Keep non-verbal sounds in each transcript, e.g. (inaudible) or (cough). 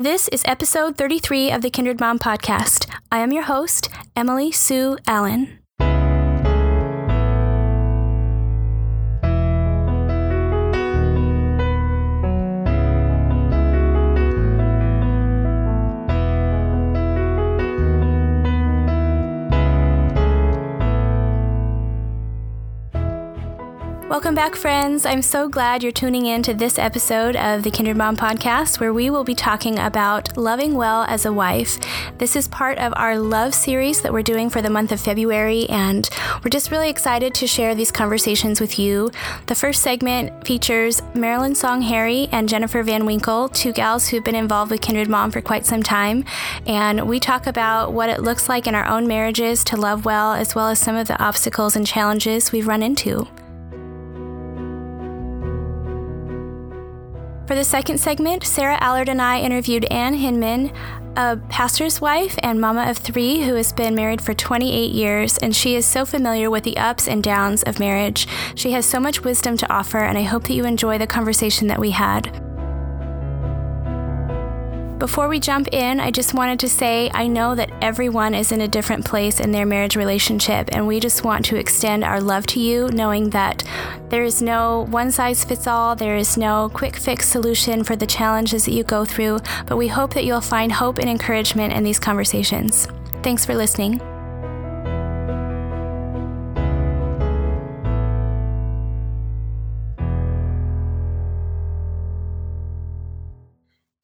This is episode 33 of the Kindred Mom podcast. I am your host, Emily Sue Allen. Welcome back, friends. I'm so glad you're tuning in to this episode of the Kindred Mom podcast, where we will be talking about loving well as a wife. This is part of our love series that we're doing for the month of February, and we're just really excited to share these conversations with you. The first segment features Marilynn Song Harri and Jennifer Van Winkle, two gals who've been involved with Kindred Mom for quite some time, and we talk about what it looks like in our own marriages to love well, as well as some of the obstacles and challenges we've run into. For the second segment, Sarah Allard and I interviewed Ann Hinman, a pastor's wife and mama of three who has been married for 28 years, and she is so familiar with the ups and downs of marriage. She has so much wisdom to offer, and I hope that you enjoy the conversation that we had. Before we jump in, I just wanted to say I know that everyone is in a different place in their marriage relationship, and we just want to extend our love to you, knowing that there is no one size fits all, there is no quick fix solution for the challenges that you go through, but we hope that you'll find hope and encouragement in these conversations. Thanks for listening.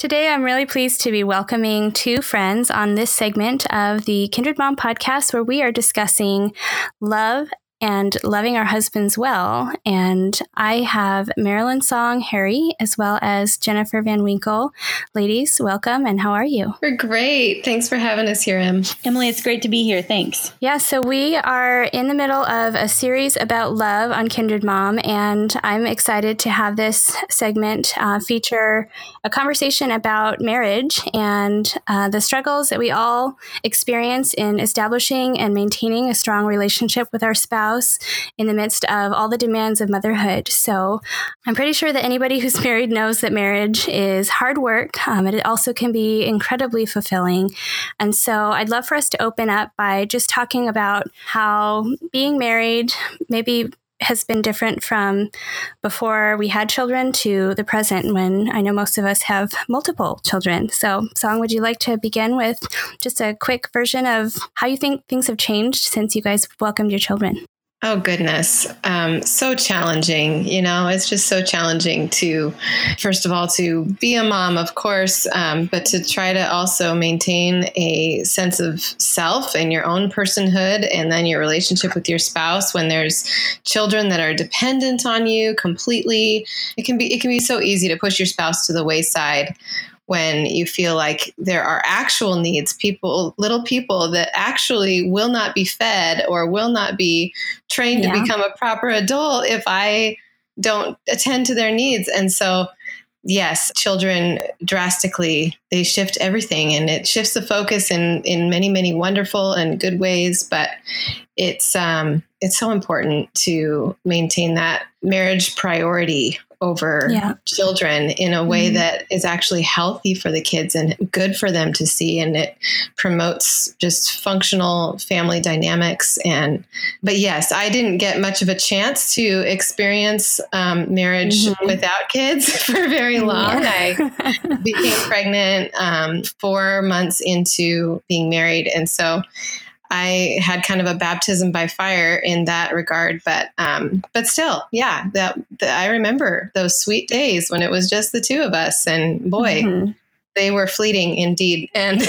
Today, I'm really pleased to be welcoming two friends on this segment of the Kindred Mom podcast, where we are discussing love and loving our husbands well. And I have Marilynn Song Harri as well as Jennifer Van Winkle. Ladies, welcome and how are you? We're great. Thanks for having us here, Em. Emily, it's great to be here. Thanks. Yeah, so we are in the middle of a series about love on Kindred Mom, and I'm excited to have this segment uh, feature a conversation about marriage and uh, the struggles that we all experience in establishing and maintaining a strong relationship with our spouse spouse in the midst of all the demands of motherhood. So I'm pretty sure that anybody who's (laughs) married knows that marriage is hard work, um, and it also can be incredibly fulfilling. And so I'd love for us to open up by just talking about how being married, maybe has been different from before we had children to the present when I know most of us have multiple children. So, Song, would you like to begin with just a quick version of how you think things have changed since you guys welcomed your children? Oh, goodness. Um, so challenging. You know, it's just so challenging to, first of all, to be a mom, of course, um, but to try to also maintain a sense of self and your own personhood and then your relationship with your spouse when there's children that are dependent on you completely. It can be, it can be so easy to push your spouse to the wayside when you feel like there are actual needs, people, little people that actually will not be fed or will not be trained yeah. to become a proper adult if I don't attend to their needs. And so, yes, children drastically they shift everything and it shifts the focus in in many many wonderful and good ways, but it's um it's so important to maintain that marriage priority over yeah. children in a way mm-hmm. that is actually healthy for the kids and good for them to see and it promotes just functional family dynamics and but yes i didn't get much of a chance to experience um, marriage mm-hmm. without kids (laughs) for very long yeah. i became pregnant um, four months into being married and so I had kind of a baptism by fire in that regard, but um, but still, yeah, that, that, I remember those sweet days when it was just the two of us, and boy, mm-hmm. they were fleeting indeed, (laughs) and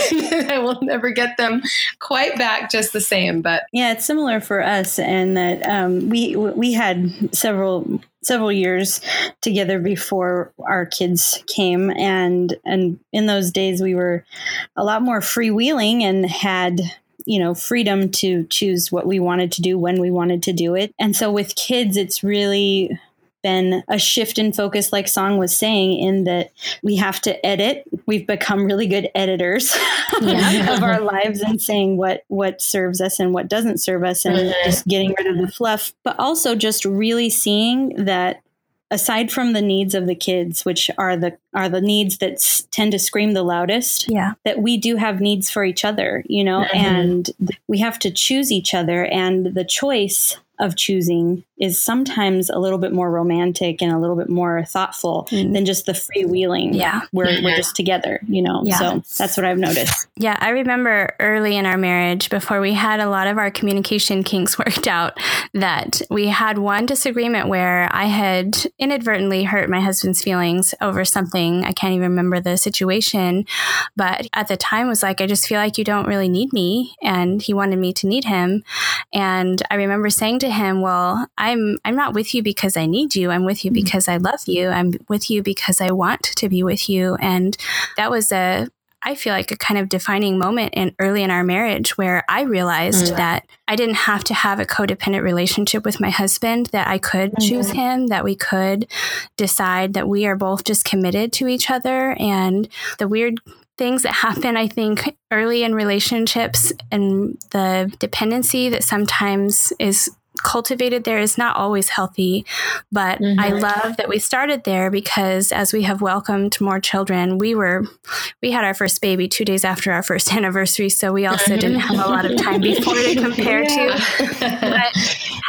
I will never get them quite back just the same. But yeah, it's similar for us, and that um, we we had several several years together before our kids came and and in those days we were a lot more freewheeling and had you know freedom to choose what we wanted to do when we wanted to do it and so with kids it's really been a shift in focus like song was saying in that we have to edit we've become really good editors yeah. (laughs) of our lives and saying what what serves us and what doesn't serve us and mm-hmm. just getting rid of the fluff but also just really seeing that aside from the needs of the kids which are the are the needs that s- tend to scream the loudest Yeah. that we do have needs for each other you know Mhm. and we have to choose each other and the choice of choosing is sometimes a little bit more romantic and a little bit more thoughtful Mm. than just the freewheeling Yeah. we're, we're Mhm. just together you know Yeah. so that's what i've noticed Yeah, I remember early in our marriage, before we had a lot of our communication kinks (laughs) worked out, that we had one disagreement where I had inadvertently hurt my husband's feelings over something. I can't even remember the situation, but at the time was like, I just feel like you don't really need me, and he wanted me to need him. And I remember saying to him, "Well, I'm I'm not with you because I need you. I'm with you because I love you. I'm with you because I want to be with you." And that was a I feel like a kind of defining moment in early in our marriage where I realized Mm. that I didn't have to have a codependent relationship with my husband, that I could choose him, that we could decide that we are both just committed to each other. And the weird things that happen, I think, early in relationships and the dependency that sometimes is cultivated there is not always healthy. But I Mhm. love that we started there because as we have welcomed more children, we were we had our first baby two days after our first (laughs) anniversary, so we also didn't have a lot of time before to compare to. But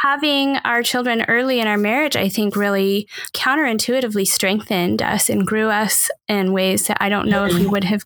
having our children early in our marriage, I think, really counterintuitively strengthened us and grew us in ways that I don't know if we would have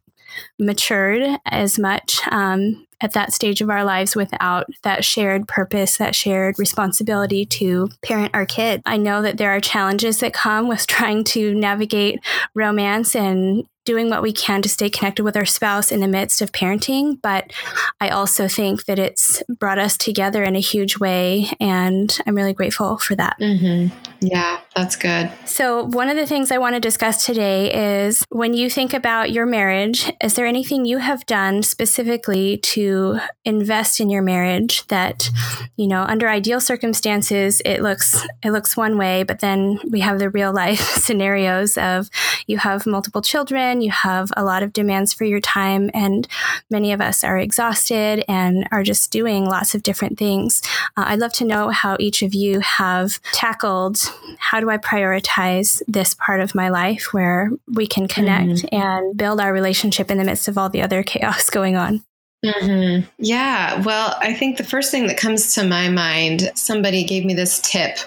matured as much um, at that stage of our lives without that shared purpose, that shared responsibility to parent our kid. I know that there are challenges that come with trying to navigate romance and doing what we can to stay connected with our spouse in the midst of parenting. But I also think that it's brought us together in a huge way. And I'm really grateful for that. hmm Yeah, that's good. So, one of the things I want to discuss today is when you think about your marriage, is there anything you have done specifically to invest in your marriage that, you know, under ideal circumstances it looks it looks one way, but then we have the real life (laughs) scenarios of you have multiple children, you have a lot of demands for your time and many of us are exhausted and are just doing lots of different things. Uh, I'd love to know how each of you have tackled how do I prioritize this part of my life where we can connect and build our relationship in the midst of all the other chaos (laughs) going on. hmm Yeah. Well, I think the first thing that comes to my mind, somebody gave me this tip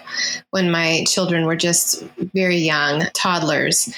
when my children were just very young, toddlers.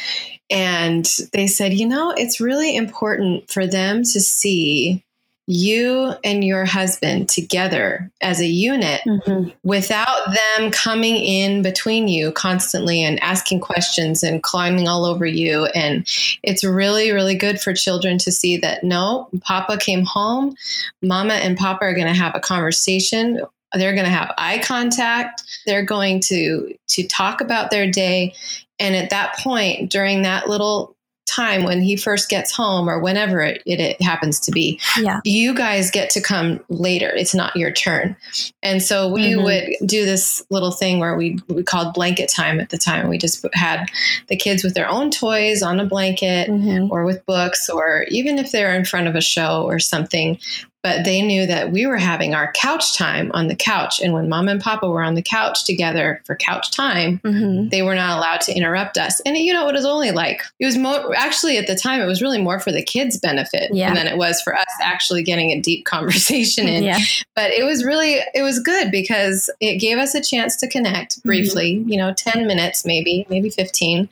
And they said, you know, it's really important for them to see you and your husband together as a unit Mm-hmm. without them coming in between you constantly and asking questions and climbing all over you. And it's really, really good for children to see that no, Papa came home, Mama and Papa are going to have a conversation. They're going to have eye contact. They're going to to talk about their day. And at that point, during that little time when he first gets home or whenever it, it, it happens to be, Yeah. you guys get to come later. It's not your turn. And so we Mhm. would do this little thing where we we called blanket time at the time. We just had the kids with their own toys on a blanket Mhm. or with books or even if they're in front of a show or something. But they knew that we were having our couch time on the couch. And when mom and papa were on the couch together for couch time, Mhm. they were not allowed to interrupt us. And you know, it was only like, it was more, actually at the time, it was really more for the kids' benefit Yeah. than it was for us actually getting a deep (laughs) conversation in. Yeah. But it was really, it was good because it gave us a chance to connect briefly, you know, 10 minutes, maybe, maybe 15.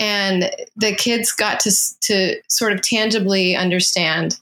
And the kids got to, to sort of tangibly understand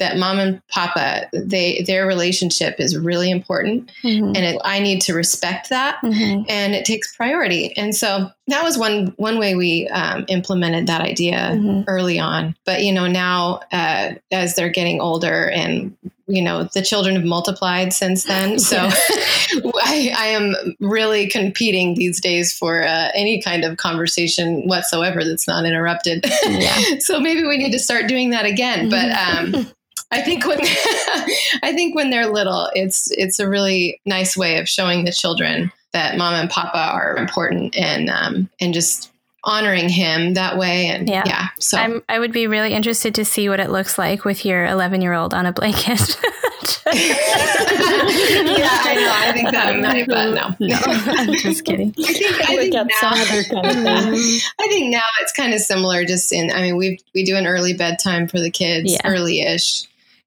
that mom and papa they their relationship is really important Mhm. and it, i need to respect that Mhm. and it takes priority. And so that was one one way we um, implemented that idea Mhm. early on. But you know now uh, as they're getting older and you know the children have multiplied since then, so (laughs) (laughs) I, I am really competing these days for uh, any kind of conversation whatsoever that's not interrupted. Yeah. (laughs) so maybe we need to start doing that again. But um, I think when (laughs) I think when they're little, it's it's a really nice way of showing the children that mom and papa are important and um, and just honoring him that way. And Yeah. yeah, so I'm, I would be really interested to see what it looks like with your 11 year old on a blanket. (laughs) yeah, I know. I think that might, but no. No, I'm just kidding. I think, I think Look at some now, kind of. I think now it's kind of similar. Just in, I mean, we we do an early bedtime for the kids, Yeah. early-ish,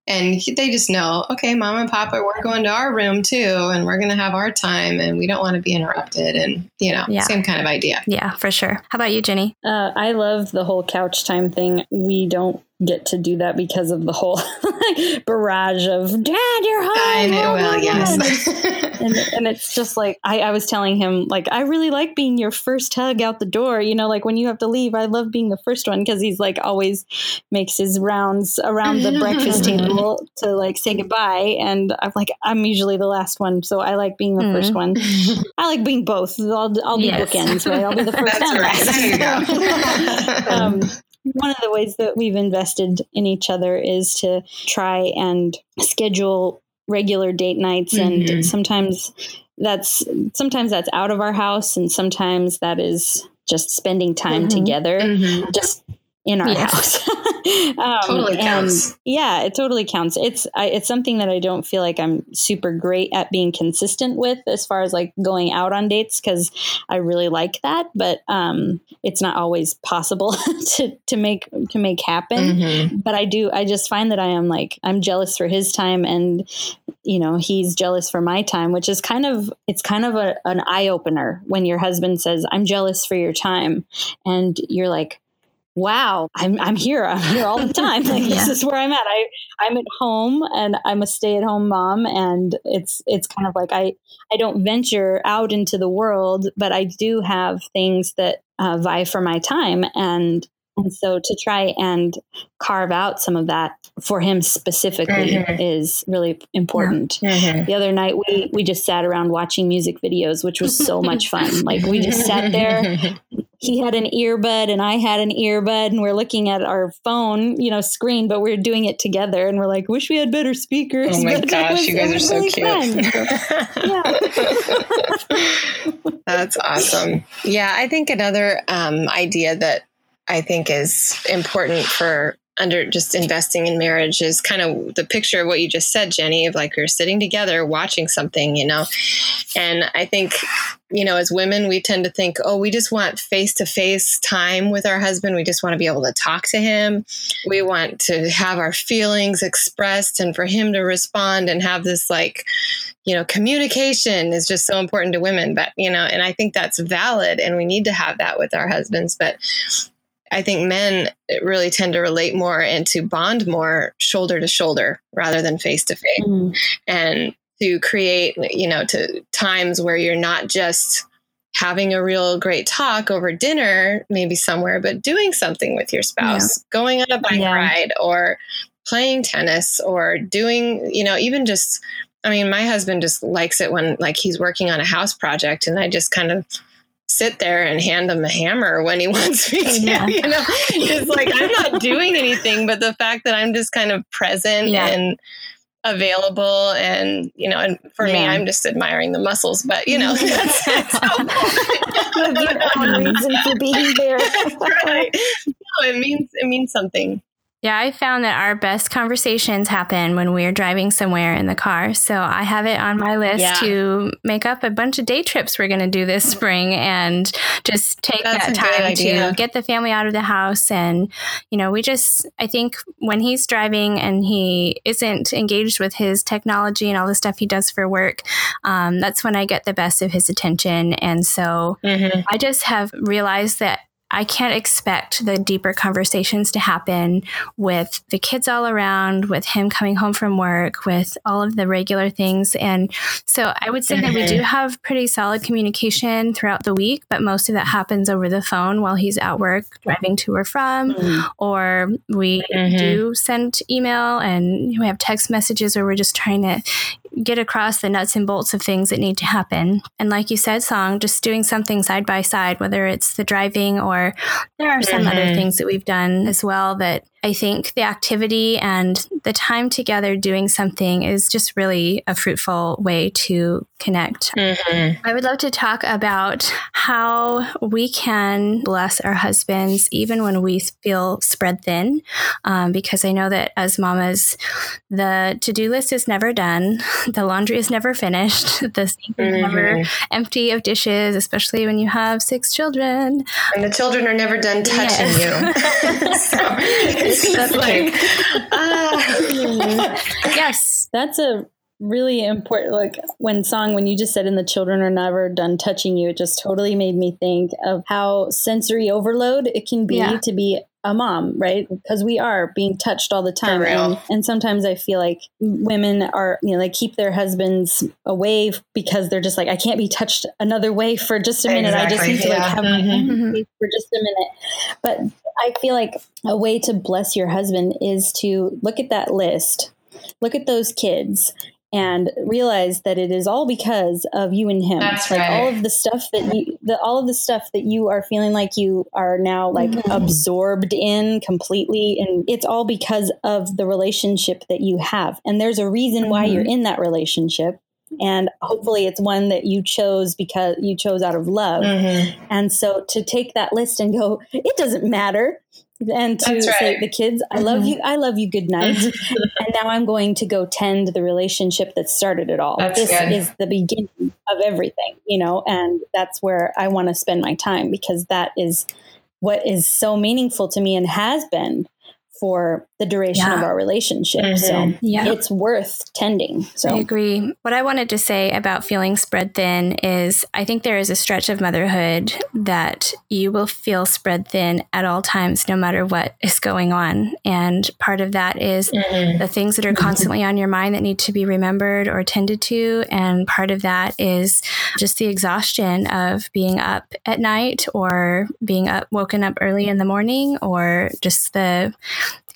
and they just know, okay, mom and papa, we're going to our room too, and we're going to have our time, and we don't want to be interrupted, and you know, Yeah. same kind of idea. Yeah, for sure. How about you, Jenny? Uh, I love the whole couch time thing. We don't get to do that because of the whole (laughs) barrage of Dad, you're home. I know. oh Well, yes. (laughs) and, and it's just like I, I was telling him like i really like being your first hug out the door you know like when you have to leave i love being the first one because he's like always makes his rounds around the breakfast (laughs) table to like say goodbye and i'm like i'm usually the last one so i like being the Mm. first one i like being both i'll, I'll be Yes. bookends right i'll be the first That's right. There you go. um, one of the ways that we've invested in each other is to try and schedule regular date nights and Mhm. sometimes that's sometimes that's out of our house and sometimes that is just spending time Mhm. together Mhm. just in our Yes. house (laughs) um, Totally counts. yeah it totally counts it's I, it's something that i don't feel like i'm super great at being consistent with as far as like going out on dates because i really like that but um it's not always possible (laughs) to to make to make happen Mhm. but I do I just find that I am like I'm jealous for his time and you know he's jealous for my time which is kind of it's kind of a, an eye opener when your husband says I'm jealous for your time and you're like wow I'm I'm here I'm here all the (laughs) time like Yeah. this is where I'm at I I'm at home and I'm a stay at home mom and it's it's kind of like I I don't venture out into the world but I do have things that uh, vie for my time and and so to try and carve out some of that for him specifically Mhm. is really important. Mhm. The other night we we just sat around watching music videos, which was so much fun. Like we just sat there. (laughs) He had an earbud and I had an earbud, and we're looking at our phone, you know, screen, but we're doing it together. And we're like, wish we had better speakers. Oh my (laughs) but gosh, was- you guys are so really cute. (laughs) (laughs) That's awesome. Yeah, I think another um, idea that I think is important for under just investing in marriage is kind of the picture of what you just said, Jenny, of like we're sitting together watching something, you know. And I think, you know, as women, we tend to think, oh, we just want face to face time with our husband. We just want to be able to talk to him. We want to have our feelings expressed and for him to respond and have this like, you know, communication is just so important to women. But, you know, and I think that's valid and we need to have that with our husbands. But I think men really tend to relate more and to bond more shoulder to shoulder rather than face to face Mm. and to create, you know, to times where you're not just having a real great talk over dinner, maybe somewhere, but doing something with your spouse, going on a bike Yeah. ride or playing tennis or doing, you know, even just, I mean, my husband just likes it when like he's working on a house project and I just kind of sit there and hand him a hammer when he (laughs) wants me to, Yeah. you know, it's like I'm not (laughs) doing anything, but the fact that I'm just kind of present Yeah. and available and you know and for me i'm just admiring the muscles but you know (laughs) that's, that's your reason for being there. right no it means it means something Yeah, I found that our best conversations happen when we're driving somewhere in the car. So I have it on my list Yeah. to make up a bunch of day trips we're going to do this spring and just take That's that time to get the family out of the house. And, you know, we just, I think when he's driving and he isn't engaged with his technology and all the stuff he does for work, um, that's when I get the best of his attention. And so I just have realized that I can't expect the deeper conversations to happen with the kids all around, with him coming home from work, with all of the regular things. And so I would say that we do have pretty solid communication throughout the week, but most of that happens over the phone while he's at work, driving to or from, or we Mhm. do send email and we have text messages where we're just trying to get across the nuts and bolts of things that need to happen. And like you said, Song, just doing something side by side, whether it's the driving or there are some other Mhm. things that we've done as well that I think the activity and the time together doing something is just really a fruitful way to connect. Mm-hmm. I would love to talk about how we can bless our husbands even when we feel spread thin, um, because I know that as mamas, the to do list is never done, (laughs) the laundry is never finished, (laughs) the sink is mm-hmm. never empty of dishes, especially when you have six children. And the children are never done touching yes. you. (laughs) so it's (laughs) like, uh. yes, that's a really important like when song when you just said in the children are never done touching you it just totally made me think of how sensory overload it can be yeah. to be a mom right because we are being touched all the time and, and sometimes i feel like women are you know they keep their husbands away because they're just like i can't be touched another way for just a minute exactly. i just need to yeah. like have mm-hmm. my for just a minute but i feel like a way to bless your husband is to look at that list look at those kids and realize that it is all because of you and him. That's like right. all of the stuff that you, the, all of the stuff that you are feeling like you are now like mm-hmm. absorbed in completely, and it's all because of the relationship that you have. And there's a reason mm-hmm. why you're in that relationship. And hopefully, it's one that you chose because you chose out of love. Mm-hmm. And so, to take that list and go, it doesn't matter and to right. say the kids i love mm-hmm. you i love you good night (laughs) and now i'm going to go tend the relationship that started it all that's this good. is the beginning of everything you know and that's where i want to spend my time because that is what is so meaningful to me and has been for the duration yeah. of our relationship. Mm-hmm. So yeah. it's worth tending. So I agree. What I wanted to say about feeling spread thin is I think there is a stretch of motherhood that you will feel spread thin at all times, no matter what is going on. And part of that is mm-hmm. the things that are constantly mm-hmm. on your mind that need to be remembered or tended to. And part of that is just the exhaustion of being up at night or being up woken up early in the morning or just the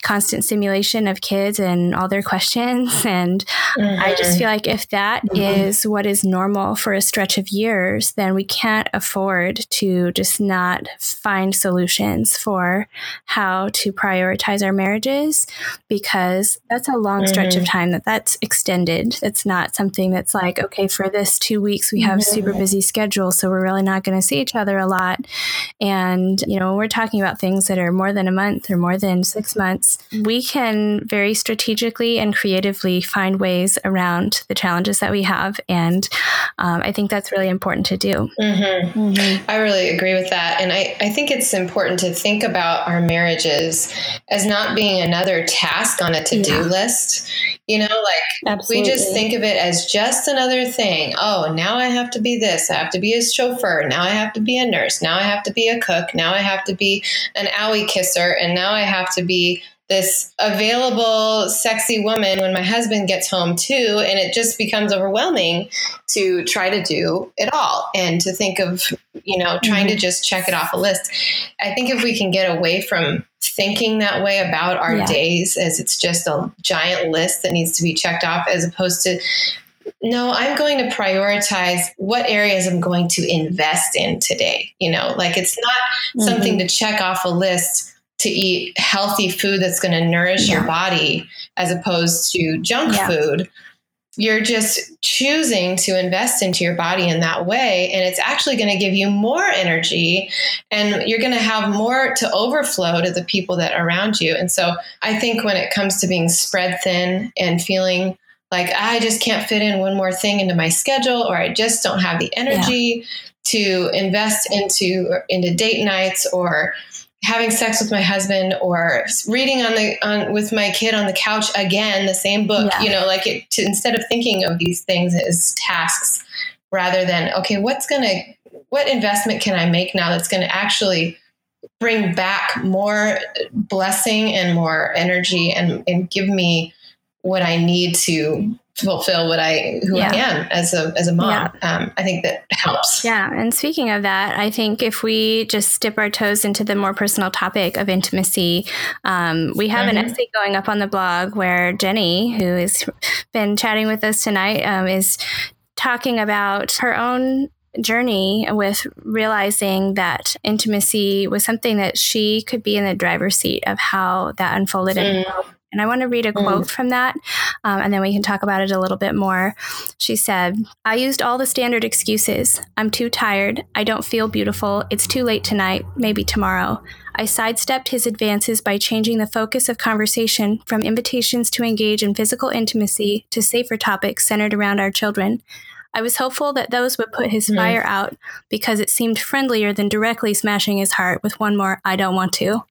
constant stimulation of kids and all their questions. (laughs) And mm-hmm. I just mm-hmm. feel like if that mm-hmm. is what is normal for a stretch of years, then we can't afford to just not find solutions for how to prioritize our marriages because that's a long mm-hmm. stretch of mm-hmm. time that that's extended. It's not something that's like, okay, for this two weeks, we have super mm-hmm. busy schedule. So we're really not going to see each other a lot. And, you know, we're talking about things that are more than a month or more than six months we can very strategically and creatively find ways around the challenges that we have. And um, I think that's really important to do. Mm-hmm. Mm-hmm. I really agree with that. And I, I think it's important to think about our marriages as not being another task on a to do yeah. list. You know, like Absolutely. we just think of it as just another thing. Oh, now I have to be this. I have to be a chauffeur. Now I have to be a nurse. Now I have to be a cook. Now I have to be an owie kisser. And now I have to be this available, sexy woman when my husband gets home too. And it just becomes overwhelming to try to do it all and to think of, you know, trying mm-hmm. to just check it off a list. I think if we can get away from thinking that way about our yeah. days as it's just a giant list that needs to be checked off as opposed to no, I'm going to prioritize what areas I'm going to invest in today. You know, like it's not mm-hmm. something to check off a list to eat healthy food that's going to nourish yeah. your body as opposed to junk yeah. food you're just choosing to invest into your body in that way and it's actually going to give you more energy and you're going to have more to overflow to the people that are around you and so i think when it comes to being spread thin and feeling like i just can't fit in one more thing into my schedule or i just don't have the energy yeah. to invest into into date nights or having sex with my husband or reading on the on with my kid on the couch again the same book yeah. you know like it to, instead of thinking of these things as tasks rather than okay what's going to what investment can i make now that's going to actually bring back more blessing and more energy and, and give me what i need to fulfill what I who yeah. I am as a as a mom. Yeah. Um, I think that helps. Yeah, and speaking of that, I think if we just dip our toes into the more personal topic of intimacy, um, we have mm-hmm. an essay going up on the blog where Jenny, who has been chatting with us tonight, um, is talking about her own journey with realizing that intimacy was something that she could be in the driver's seat of how that unfolded mm. And I want to read a quote mm. from that, um, and then we can talk about it a little bit more. She said, I used all the standard excuses. I'm too tired. I don't feel beautiful. It's too late tonight. Maybe tomorrow. I sidestepped his advances by changing the focus of conversation from invitations to engage in physical intimacy to safer topics centered around our children. I was hopeful that those would put his mm. fire out because it seemed friendlier than directly smashing his heart with one more I don't want to.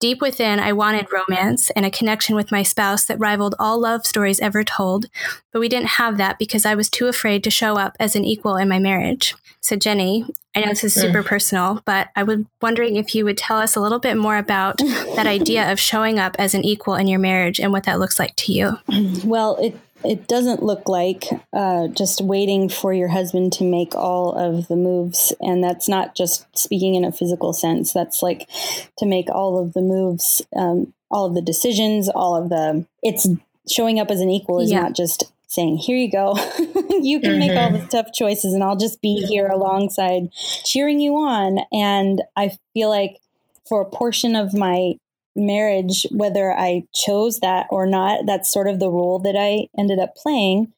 Deep within, I wanted romance and a connection with my spouse that rivaled all love stories ever told, but we didn't have that because I was too afraid to show up as an equal in my marriage. So, Jenny, I know this is super personal, but I was wondering if you would tell us a little bit more about (laughs) that idea of showing up as an equal in your marriage and what that looks like to you. Well, it it doesn't look like uh, just waiting for your husband to make all of the moves. And that's not just speaking in a physical sense, that's like to make all of the moves, um, all of the decisions, all of the, it's showing up as an equal is yeah. not just saying, here you go. (laughs) you can mm-hmm. make all the mm-hmm. tough choices and I'll just be here alongside cheering you on. And I feel like for a portion of my marriage, whether I chose that or not, that's sort of the role that I ended up playing,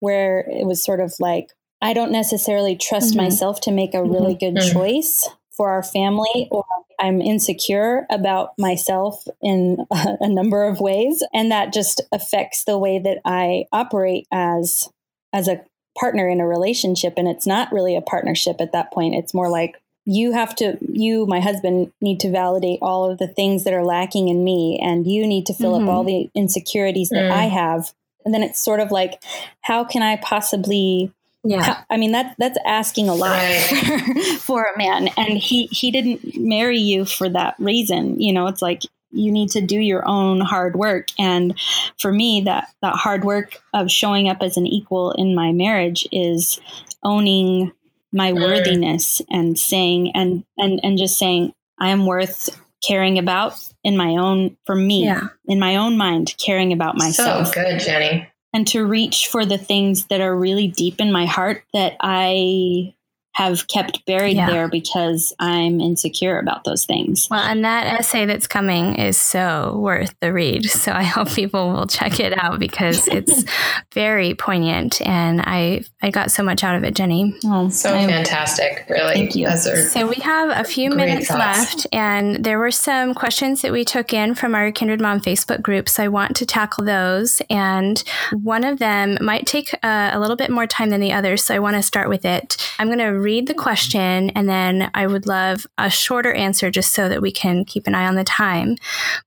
where it was sort of like, I don't necessarily trust mm-hmm. myself to make a really mm-hmm. good mm-hmm. choice for our family, or I'm insecure about myself in a, (laughs) a number of ways. And that just affects the way that I operate as as a partner in a relationship and it's not really a partnership at that point it's more like you have to you my husband need to validate all of the things that are lacking in me and you need to fill mm-hmm. up all mm-hmm. the insecurities that mm. i have and then it's sort of like how can i possibly yeah how, i mean that that's asking a lot right. (laughs) for, a man and he he didn't marry you for that reason you know it's like you need to do your own hard work and for me that that hard work of showing up as an equal in my marriage is owning my mm. worthiness and saying and and and just saying I am worth caring about in my own for me yeah. in my own mind caring about myself. So good, Jenny. And to reach for the things that are really deep in my heart that I have kept buried yeah. there because I'm insecure about those things. Well, and that essay that's coming is so worth the read. So I (laughs) hope people will check it out because it's (laughs) very poignant and I I got so much out of it, Jenny. Oh, so I, fantastic, really. Thank you. So we have a few minutes thoughts. left and there were some questions that we took in from our Kindred Mom Facebook group. So I want to tackle those and one of them might take a, a little bit more time than the others. So I want to start with it. I'm going to read the question and then I would love a shorter answer just so that we can keep an eye on the time.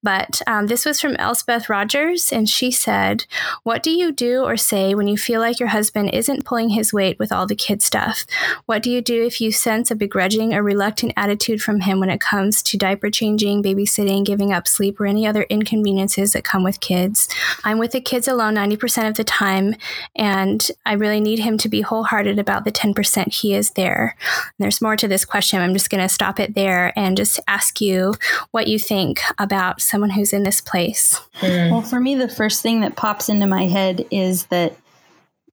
But um, this was from Elspeth Rogers, and she said, What do you do or say when you feel like your husband isn't pulling his weight with all the kid stuff? What do you do if you sense a begrudging or reluctant attitude from him when it comes to diaper changing, babysitting, giving up sleep, or any other inconveniences that come with kids? I'm with the kids alone 90% of the time, and I really need him to be wholehearted about the 10% he is there there. there's more to this question. I'm just going to stop it there and just ask you what you think about someone who's in this place. Mm. Well, for me, the first thing that pops into my head is that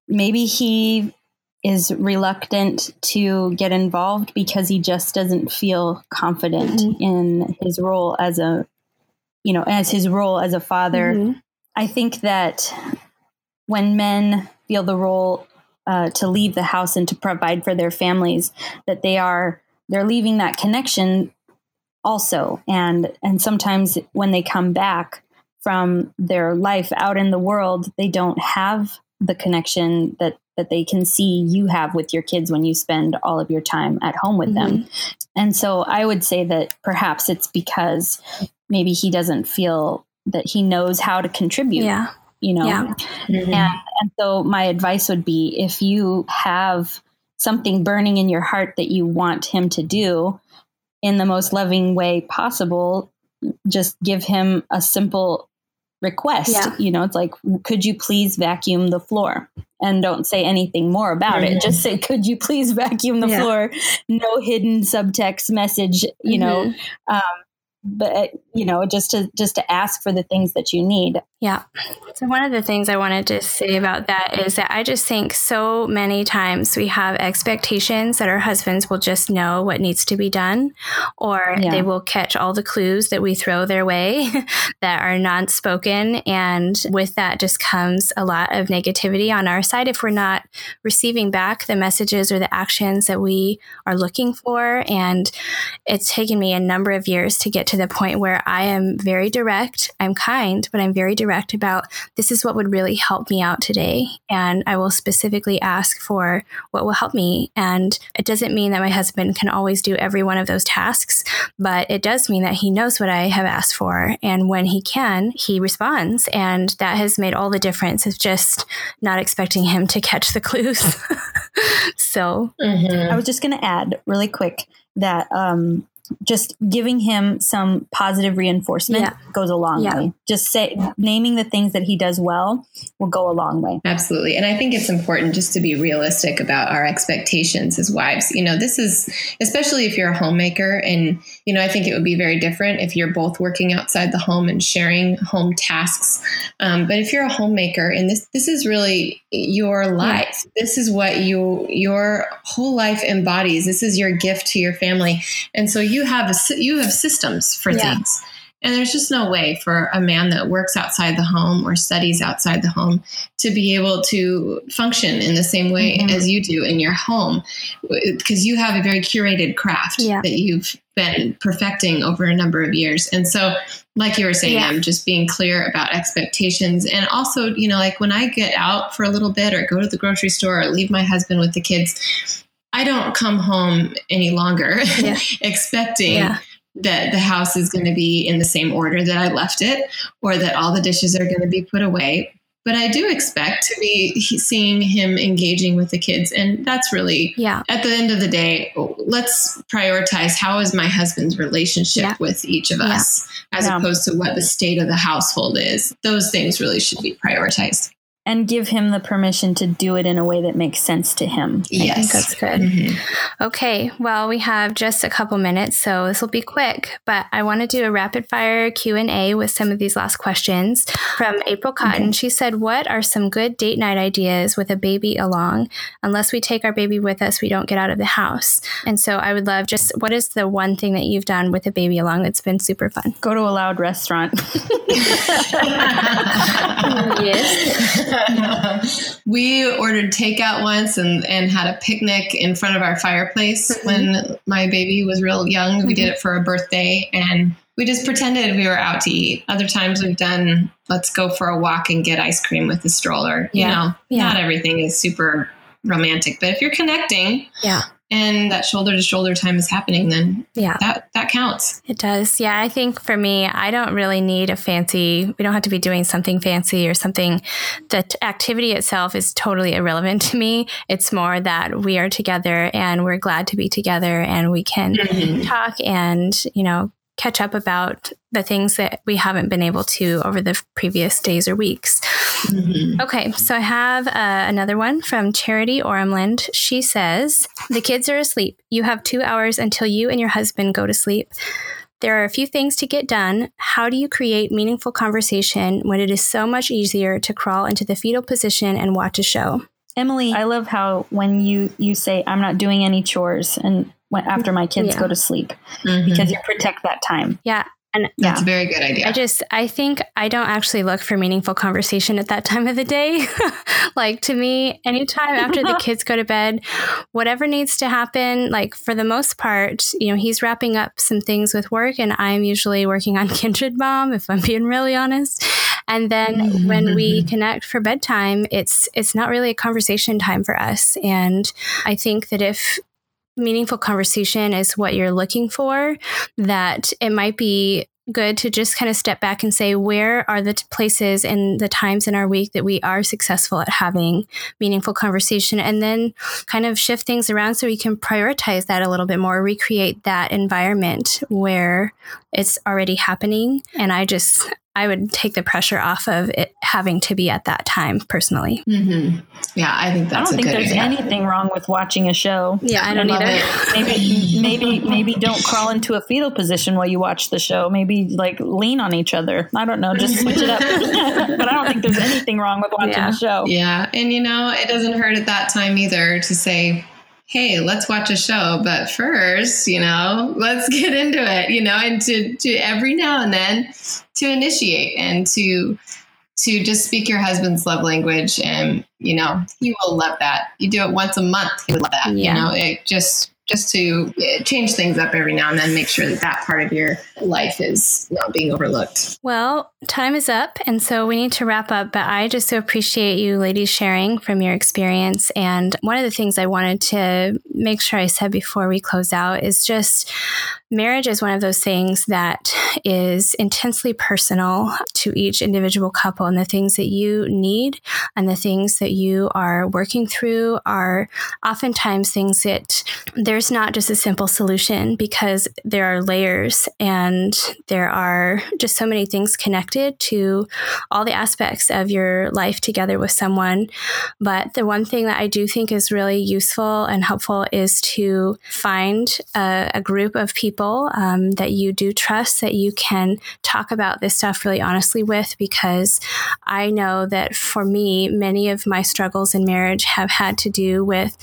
maybe he is reluctant to get involved because he just doesn't feel confident mm-hmm. in his role as a you know as his role as a father mm-hmm. i think that when men feel the role uh, to leave the house and to provide for their families that they are they're leaving that connection also. And and sometimes when they come back from their life out in the world they don't have the connection that that they can see you have with your kids when you spend all of your time at home with mm-hmm. them and so i would say that perhaps it's because maybe he doesn't feel that he knows how to contribute yeah you know yeah. mm-hmm. and, and so my advice would be if you have something burning in your heart that you want him to do in the most loving way possible just give him a simple request yeah. you know it's like could you please vacuum the floor and don't say anything more about mm-hmm. it just say could you please vacuum the yeah. floor no hidden subtext message you mm-hmm. know um, but you know just to just to ask for the things that you need yeah. So, one of the things I wanted to say about that is that I just think so many times we have expectations that our husbands will just know what needs to be done, or yeah. they will catch all the clues that we throw their way (laughs) that are non spoken. And with that just comes a lot of negativity on our side if we're not receiving back the messages or the actions that we are looking for. And it's taken me a number of years to get to the point where I am very direct, I'm kind, but I'm very direct about this is what would really help me out today. And I will specifically ask for what will help me. And it doesn't mean that my husband can always do every one of those tasks, but it does mean that he knows what I have asked for. And when he can, he responds. And that has made all the difference of just not expecting him to catch the clues. (laughs) so mm-hmm. I was just going to add really quick that um, just giving him some positive reinforcement yeah. goes a long yeah. way. Just say naming the things that he does well will go a long way. Absolutely. And I think it's important just to be realistic about our expectations as wives. You know, this is especially if you're a homemaker and you know, I think it would be very different if you're both working outside the home and sharing home tasks. Um, but if you're a homemaker and this this is really your life, yeah. this is what you your whole life embodies. This is your gift to your family, and so you have a, you have systems for yeah. things. And there's just no way for a man that works outside the home or studies outside the home to be able to function in the same way mm-hmm. as you do in your home because you have a very curated craft yeah. that you've been perfecting over a number of years. And so, like you were saying, yeah. I'm just being clear about expectations. And also, you know, like when I get out for a little bit or go to the grocery store or leave my husband with the kids, I don't come home any longer (laughs) yeah. expecting yeah that the house is going to be in the same order that I left it or that all the dishes are going to be put away. But I do expect to be seeing him engaging with the kids. And that's really, yeah. at the end of the day, let's prioritize how is my husband's relationship yeah. with each of us yeah. as opposed to what the state of the household is. Those things really should be prioritized and give him the permission to do it in a way that makes sense to him. Yes. I think that's good. Mm-hmm. Okay, well, we have just a couple minutes, so this will be quick, but I want to do a rapid fire Q&A with some of these last questions. From April Cotton, okay. she said, "What are some good date night ideas with a baby along? Unless we take our baby with us, we don't get out of the house." And so I would love just what is the one thing that you've done with a baby along that's been super fun? Go to a loud restaurant. (laughs) yes. (laughs) we ordered takeout once and, and had a picnic in front of our fireplace mm-hmm. when my baby was real young. Mm-hmm. We did mm-hmm. it for a birthday and we just pretended we were out to eat. Other times we've done, let's go for a walk and get ice cream with the stroller. Yeah. You know, yeah. not everything is super romantic, but if you're connecting, yeah, and that shoulder to shoulder time is happening, then yeah, that that counts. It does. Yeah, I think for me, I don't really need a fancy. We don't have to be doing something fancy or something. The t- activity itself is totally irrelevant to me. It's more that we are together and we're glad to be together and we can mm-hmm. talk and you know catch up about the things that we haven't been able to over the previous days or weeks. Mm-hmm. Okay, so I have uh, another one from Charity Ormland. She says, The kids are asleep. You have two hours until you and your husband go to sleep. There are a few things to get done. How do you create meaningful conversation when it is so much easier to crawl into the fetal position and watch a show? Emily, I love how when you you say I'm not doing any chores and when, after my kids yeah. go to sleep mm-hmm. because you protect that time. Yeah. And that's yeah. a very good idea. I just, I think I don't actually look for meaningful conversation at that time of the day. (laughs) like to me, anytime after the (laughs) kids go to bed, whatever needs to happen, like for the most part, you know, he's wrapping up some things with work and I'm usually working on (laughs) Kindred Mom, if I'm being really honest. And then mm-hmm. when we mm-hmm. connect for bedtime, it's it's not really a conversation time for us. And I think that if meaningful conversation is what you're looking for, that it might be good to just kind of step back and say, where are the t- places and the times in our week that we are successful at having meaningful conversation? And then kind of shift things around so we can prioritize that a little bit more, recreate that environment where it's already happening. And I just, I would take the pressure off of it having to be at that time personally. Mm-hmm. Yeah, I think that's. I don't think there's idea. anything wrong with watching a show. Yeah, I don't either. maybe, maybe, maybe don't crawl into a fetal position while you watch the show. Maybe like lean on each other. I don't know. Just switch it up. (laughs) but I don't think there's anything wrong with watching Yeah. a show. Yeah, and you know, it doesn't hurt at that time either to say, "Hey, let's watch a show." But first, you know, let's get into it. You know, and to to every now and then to initiate and to to just speak your husband's love language, and you know, he will love that. You do it once a month, he would love that. Yeah. You know, it just just to change things up every now and then, make sure that that part of your life is not being overlooked. Well, time is up, and so we need to wrap up. But I just so appreciate you ladies sharing from your experience. And one of the things I wanted to make sure I said before we close out is just marriage is one of those things that is intensely personal to each individual couple, and the things that you need and the things that you are working through are oftentimes things that there's not just a simple solution because there are layers and there are just so many things connected to all the aspects of your life together with someone. But the one thing that I do think is really useful and helpful is to find a, a group of people um, that you do trust that you can talk about this stuff really honestly with because I know that for me, many of my struggles in marriage have had to do with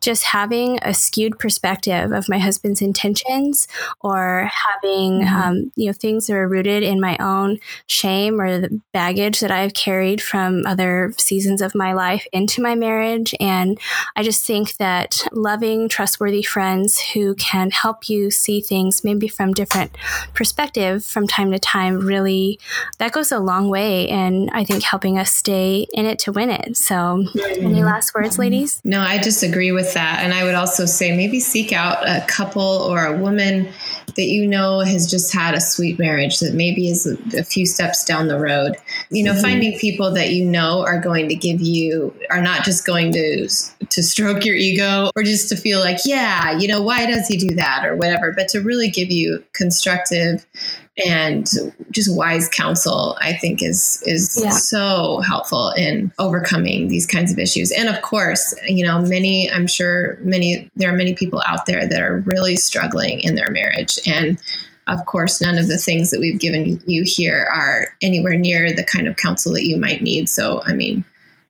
just having a skewed perspective of my husband's intentions or having um, you know things that are rooted in my own shame or the baggage that I've carried from other seasons of my life into my marriage. And I just think that loving trustworthy friends who can help you see things maybe from different perspective from time to time really that goes a long way and I think helping us stay in it to win it. So any mm-hmm. last words ladies? No, I just agree with that. And I would also say maybe seek out a couple or a woman that you know has just had a sweet marriage that maybe is a, a few steps down the road. You know, mm-hmm. finding people that you know are going to give you are not just going to to stroke your ego or just to feel like, yeah, you know, why does he do that or whatever, but to really give you constructive and just wise counsel i think is is Yeah. so helpful in overcoming these kinds of issues and of course you know many i'm sure many there are many people out there that are really struggling in their marriage and of course none of the things that we've given you here are anywhere near the kind of counsel that you might need so i mean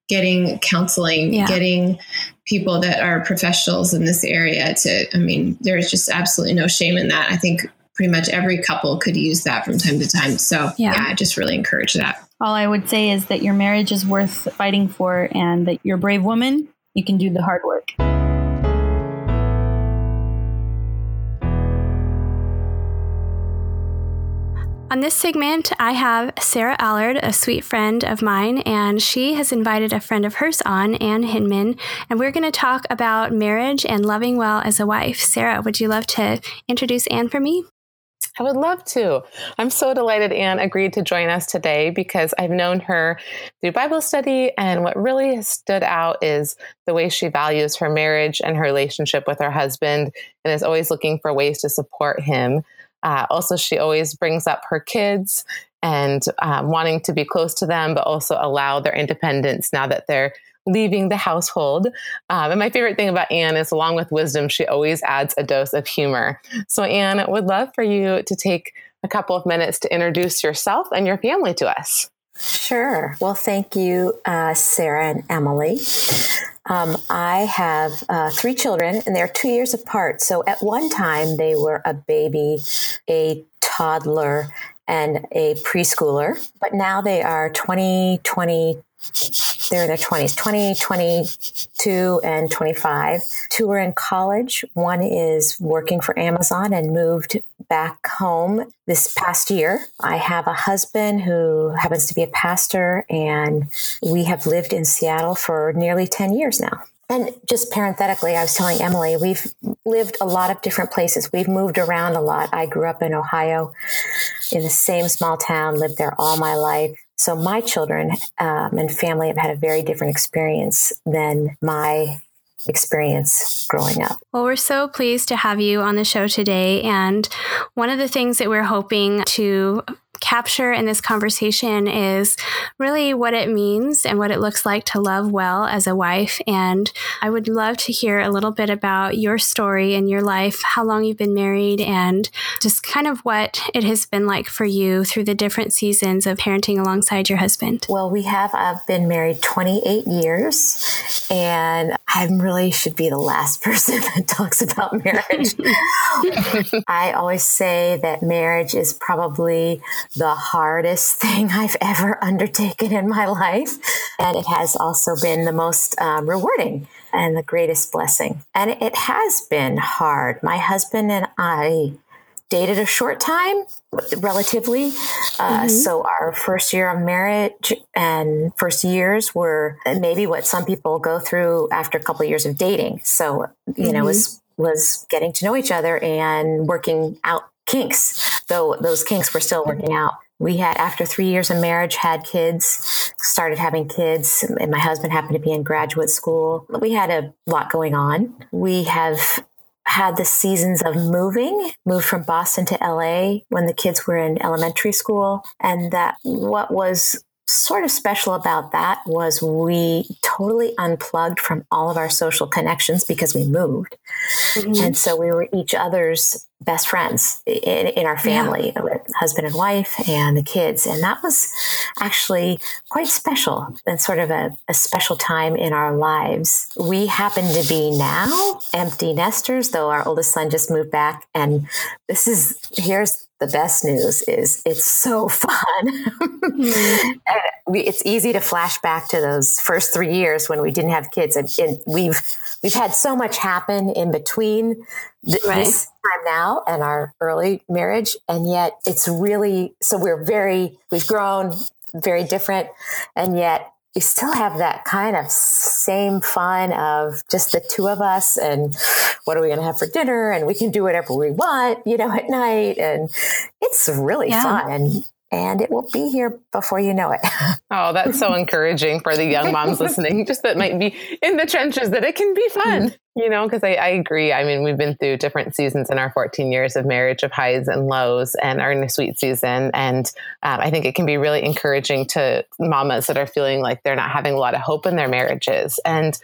getting counseling Yeah. getting people that are professionals in this area to i mean there's just absolutely no shame in that i think pretty much every couple could use that from time to time so Yeah. yeah, i just really encourage that All I would say is that your marriage is worth fighting for and that you're a brave woman. You can do the hard work. On this segment, I have Sarah Allard, a sweet friend of mine, and she has invited a friend of hers on, Ann Hinman, and we're going to talk about marriage and loving well as a wife. Sarah, would you love to introduce Ann for me? I would love to. I'm so delighted Ann agreed to join us today because I've known her through Bible study. And what really has stood out is the way she values her marriage and her relationship with her husband and is always looking for ways to support him. Uh, also, she always brings up her kids and um, wanting to be close to them, but also allow their independence now that they're leaving the household. Um, and my favorite thing about Ann is, along with wisdom, she always adds a dose of humor. So, Ann, would love for you to take a couple of minutes to introduce yourself and your family to us. Sure. Well, thank you, uh, Sarah and Emily. Um, I have uh, three children, and they're two years apart. So at one time, they were a baby, a toddler, and a preschooler. But now they are 20, 20, they're in their 20s 20 22 and 25 two are in college one is working for amazon and moved back home this past year i have a husband who happens to be a pastor and we have lived in seattle for nearly 10 years now and just parenthetically, I was telling Emily, we've lived a lot of different places. We've moved around a lot. I grew up in Ohio in the same small town, lived there all my life. So my children um, and family have had a very different experience than my experience growing up. Well, we're so pleased to have you on the show today. And one of the things that we're hoping to capture in this conversation is really what it means and what it looks like to love well as a wife. And I would love to hear a little bit about your story and your life, how long you've been married, and just kind of what it has been like for you through the different seasons of parenting alongside your husband. Well, we have I've been married 28 years, and I really should be the last (laughs) person that talks about marriage. (laughs) I always say that marriage is probably the hardest (laughs) thing I've ever undertaken in my life. And it has also been the most um, rewarding and the greatest blessing. And it has been hard. My husband and I dated a short time, relatively. Uh, mm-hmm. So our first year of marriage and first years were maybe what some people go through after a couple of years of dating. So you mm-hmm. know was was getting to know each other and working out kinks. Though those kinks were still working out. We had after three years of marriage had kids, started having kids, and my husband happened to be in graduate school. We had a lot going on. We have had the seasons of moving, moved from Boston to LA when the kids were in elementary school. And that what was sort of special about that was we totally unplugged from all of our social connections because we moved. Mm-hmm. And so we were each other's best friends in, in our family, yeah. husband and wife and the kids. And that was actually quite special and sort of a, a special time in our lives. We happen to be now empty nesters, though our oldest son just moved back. And this is, here's the best news is it's so (laughs) fun. mm-hmm. it's easy to flash back to those first three years when we didn't have kids, and, and we've we've had so much happen in between th- right. this time now and our early marriage, and yet it's really so we're very we've grown very different, and yet we still have that kind of same fun of just the two of us and what are we going to have for dinner and we can do whatever we want you know at night and it's really yeah. fun and it will be here before you know it. (laughs) oh, that's so encouraging for the young moms (laughs) listening, just that might be in the trenches, that it can be fun, you know, because I, I, agree. I mean, we've been through different seasons in our 14 years of marriage of highs and lows and are in a sweet season. And um, I think it can be really encouraging to mamas that are feeling like they're not having a lot of hope in their marriages. And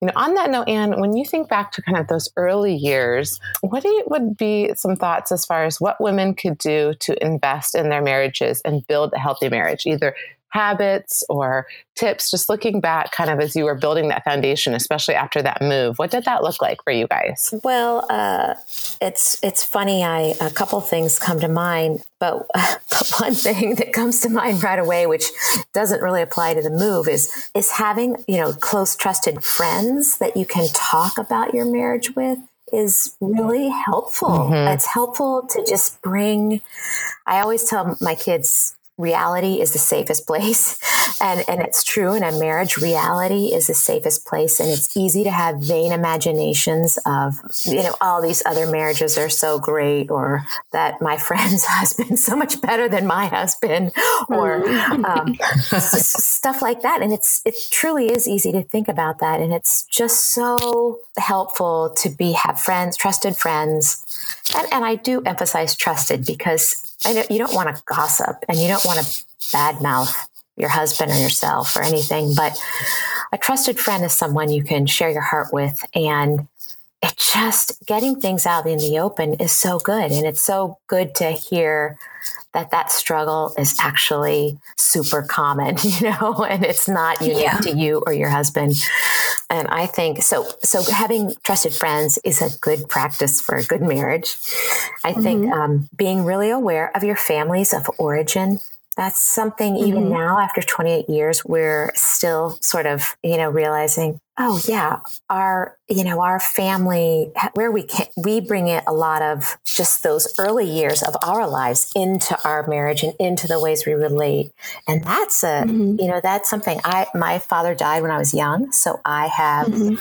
you know, on that note, Ann, when you think back to kind of those early years, what you, would be some thoughts as far as what women could do to invest in their marriages and build a healthy marriage, either habits or tips, just looking back kind of as you were building that foundation, especially after that move, what did that look like for you guys? Well, uh, it's it's funny. I a couple things come to mind, but (laughs) one thing that comes to mind right away, which doesn't really apply to the move, is is having you know close, trusted friends that you can talk about your marriage with is really helpful. Mm-hmm. It's helpful to just bring. I always tell my kids reality is the safest place. (laughs) And, and it's true in a marriage, reality is the safest place. And it's easy to have vain imaginations of, you know, all these other marriages are so great, or that my (laughs) friend's husband is so much better than my husband, or um, (laughs) stuff like that. And it's, it truly is easy to think about that. And it's just so helpful to be, have friends, trusted friends. And, and I do emphasize trusted because I know you don't want to gossip and you don't want to badmouth your husband or yourself or anything, but a trusted friend is someone you can share your heart with. And it just getting things out in the open is so good. And it's so good to hear that that struggle is actually super common, (laughs) you know, and it's not unique yeah. to you or your husband. And I think so. So having trusted friends is a good practice for a good marriage. I mm-hmm. think um, being really aware of your families of origin that's something even mm-hmm. now after 28 years we're still sort of you know realizing oh yeah our you know our family where we can we bring it a lot of just those early years of our lives into our marriage and into the ways we relate and that's a mm-hmm. you know that's something i my father died when i was young so i have mm-hmm.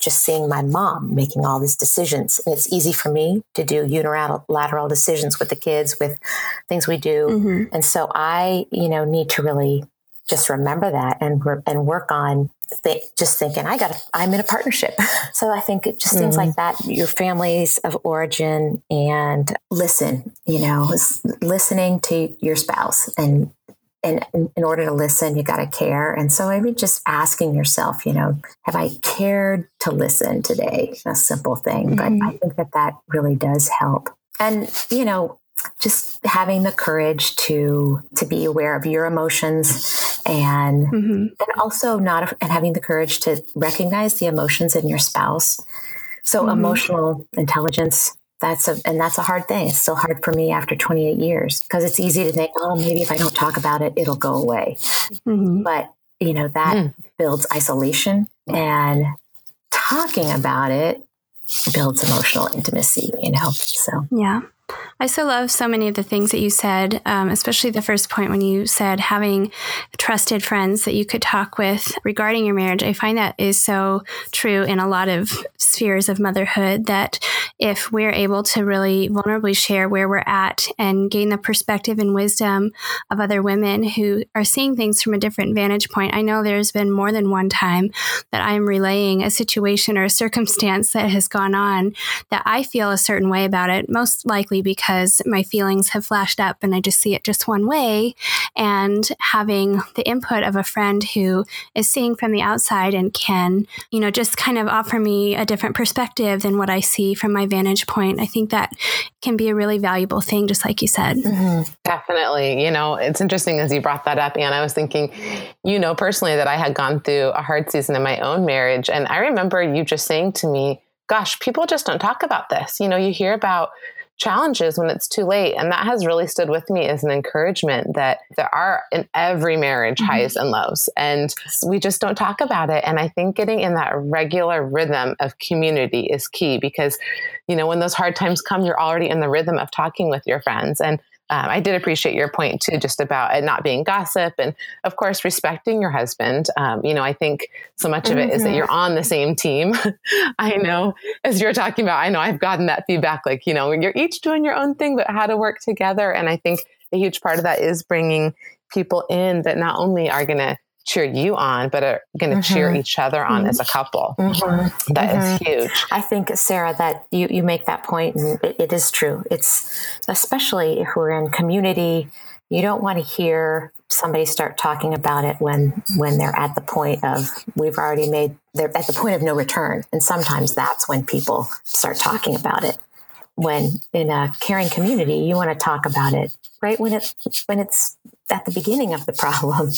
just seeing my mom making all these decisions and it's easy for me to do unilateral decisions with the kids with things we do mm-hmm. and so i you know need to really just remember that and and work on th- just thinking I got I'm in a partnership. (laughs) so I think it just mm-hmm. things like that, your families of origin and listen, you know, listening to your spouse and and in order to listen, you got to care. And so I mean, just asking yourself, you know, have I cared to listen today? A simple thing, mm-hmm. but I think that that really does help. And, you know, just having the courage to to be aware of your emotions and mm-hmm. and also not and having the courage to recognize the emotions in your spouse so mm-hmm. emotional intelligence that's a and that's a hard thing it's still hard for me after 28 years because it's easy to think oh maybe if i don't talk about it it'll go away mm-hmm. but you know that mm. builds isolation and talking about it builds emotional intimacy you know so yeah I so love so many of the things that you said, um, especially the first point when you said having trusted friends that you could talk with regarding your marriage. I find that is so true in a lot of spheres of motherhood that if we're able to really vulnerably share where we're at and gain the perspective and wisdom of other women who are seeing things from a different vantage point. I know there's been more than one time that I'm relaying a situation or a circumstance that has gone on that I feel a certain way about it, most likely because my feelings have flashed up and I just see it just one way. And having the input of a friend who is seeing from the outside and can, you know, just kind of offer me a different perspective than what I see from my vantage point, I think that can be a really valuable thing, just like you said. Mm-hmm. Definitely. You know, it's interesting as you brought that up, and I was thinking, you know, personally that I had gone through a hard season in my own marriage. And I remember you just saying to me, gosh, people just don't talk about this. You know, you hear about challenges when it's too late. And that has really stood with me as an encouragement that there are in every marriage mm-hmm. highs and lows. And we just don't talk about it. And I think getting in that regular rhythm of community is key because, you know, when those hard times come, you're already in the rhythm of talking with your friends. And um, I did appreciate your point too, just about it not being gossip and, of course, respecting your husband. Um, you know, I think so much of it mm-hmm. is that you're on the same team. (laughs) I know, as you're talking about, I know I've gotten that feedback like, you know, you're each doing your own thing, but how to work together. And I think a huge part of that is bringing people in that not only are going to cheer you on, but are going to mm-hmm. cheer each other on mm-hmm. as a couple. Mm-hmm. That is mm-hmm. huge. I think, Sarah, that you, you make that point, and it, it is true. It's especially if we're in community, you don't want to hear somebody start talking about it when when they're at the point of we've already made they're at the point of no return and sometimes that's when people start talking about it when in a caring community you want to talk about it right when it when it's at the beginning of the problem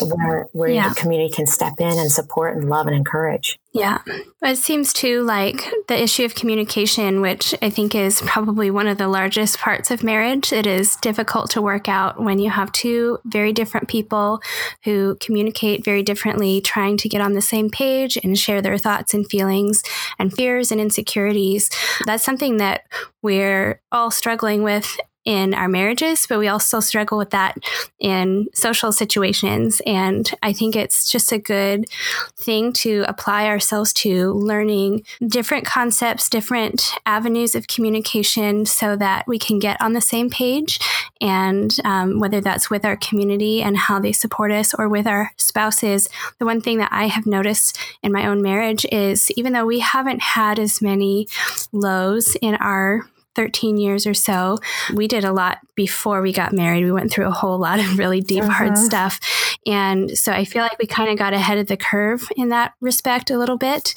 (laughs) where where yeah. the community can step in and support and love and encourage. Yeah. It seems too like the issue of communication, which I think is probably one of the largest parts of marriage. It is difficult to work out when you have two very different people who communicate very differently, trying to get on the same page and share their thoughts and feelings and fears and insecurities. That's something that we're all struggling with in our marriages, but we also struggle with that in social situations. And I think it's just a good thing to apply ourselves to learning different concepts, different avenues of communication so that we can get on the same page. And um, whether that's with our community and how they support us or with our spouses, the one thing that I have noticed in my own marriage is even though we haven't had as many lows in our 13 years or so. We did a lot before we got married. We went through a whole lot of really deep, uh-huh. hard stuff. And so I feel like we kind of got ahead of the curve in that respect a little bit.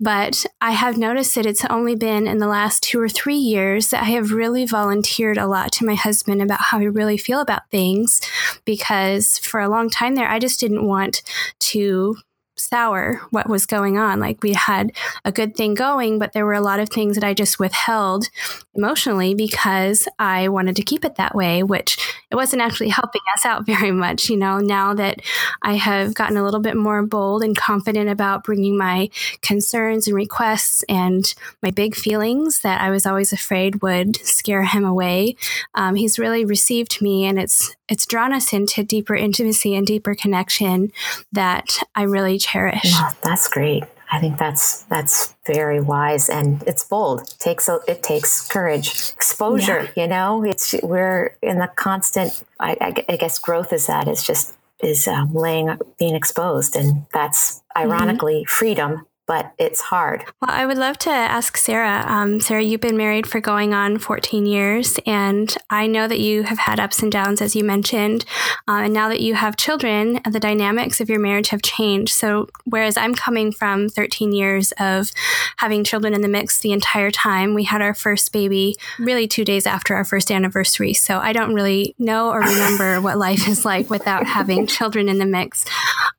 But I have noticed that it's only been in the last two or three years that I have really volunteered a lot to my husband about how I really feel about things because for a long time there, I just didn't want to sour what was going on. Like we had a good thing going, but there were a lot of things that I just withheld emotionally because I wanted to keep it that way, which it wasn't actually helping us out (laughs) very much. You know, now that I have gotten a little bit more bold and confident about bringing my concerns and requests and my big feelings that I was always afraid would scare him away, um, he's really received me, and it's it's drawn us into deeper intimacy and deeper connection that I really cherish. that's great. I think that's that's very wise and it's bold. It takes a, it takes courage, exposure. Yeah. You know, it's we're in the constant. I, I, I guess growth is that. It's just is um, laying being exposed and that's mm-hmm. ironically mm-hmm. freedom but it's hard. Well, I would love to ask Sarah. Um, Sarah, you've been married for going on 14 years, and I know that you have had ups and downs, as you mentioned. Uh, and now that you have children, the dynamics of your marriage have changed. So, whereas I'm coming from 13 years of having children in the mix the entire time, we had our first baby really two days after our first anniversary. So, I don't really know or remember (laughs) what life is like without having children in the mix.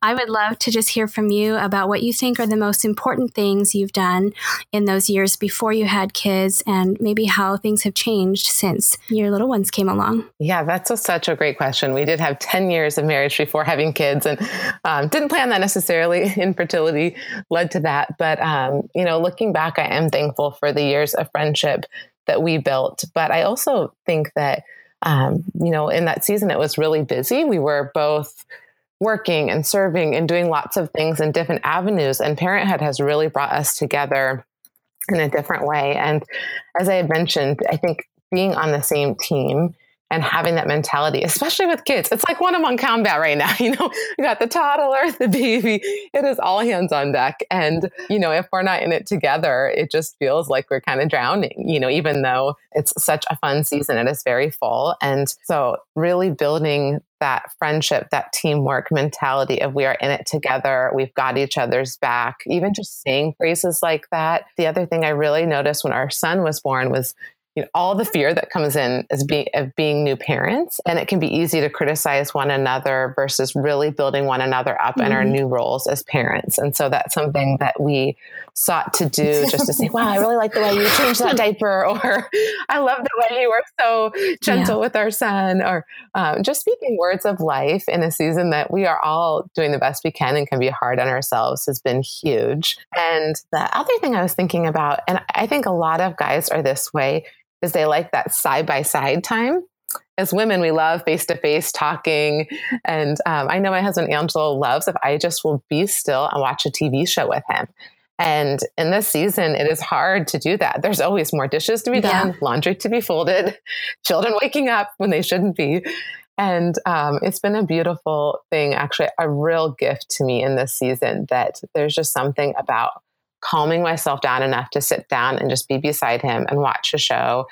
I would love to just hear from you about what you think are the most important important things you've done in those years before you had kids and maybe how things have changed since your little ones came along? Yeah, that's a, such a great question. We did have 10 years of marriage before having kids and um, didn't plan that necessarily. (laughs) Infertility led to that. But, um, you know, looking back, I am thankful for the years of friendship that we built. But I also think that, um, you know, in that season, it was really busy. We were both working and serving and doing lots of things in different avenues. And parenthood has really brought us together in a different way. And as I had mentioned, I think being on the same team and having that mentality, especially with kids. It's like one among combat right now. (laughs) You know, you got the toddler, the baby. It is all hands on deck. And, you know, if we're not in it together, it just feels like we're kind of drowning, you know, even though it's such a fun season, it is very full. And so, really building that friendship, that teamwork mentality of we are in it together, we've got each other's back, even just saying phrases like that. The other thing I really noticed when our son was born was you know, all the fear that comes in as being of being new parents and it can be easy to criticize one another versus really building one another up mm-hmm. in our new roles as parents and so that's something that we sought to do (laughs) just to say wow i really like the way you changed that (laughs) diaper (laughs) or i love the way you were so gentle yeah. with our son or um, just speaking words of life in a season that we are all doing the best we can and can be hard on ourselves has been huge and the other thing i was thinking about and i think a lot of guys are this way is they like that side by side time. As women, we love face to face talking. And um, I know my husband Angelo loves if I just will be still and watch a TV show with him. And in this season, it is hard to do that. There's always more dishes to be done, yeah. laundry to be folded, (laughs) children waking up when they shouldn't be. And um, it's been a beautiful thing, actually, a real gift to me in this season that there's just something about calming myself down enough to sit down and just be beside him and watch a show.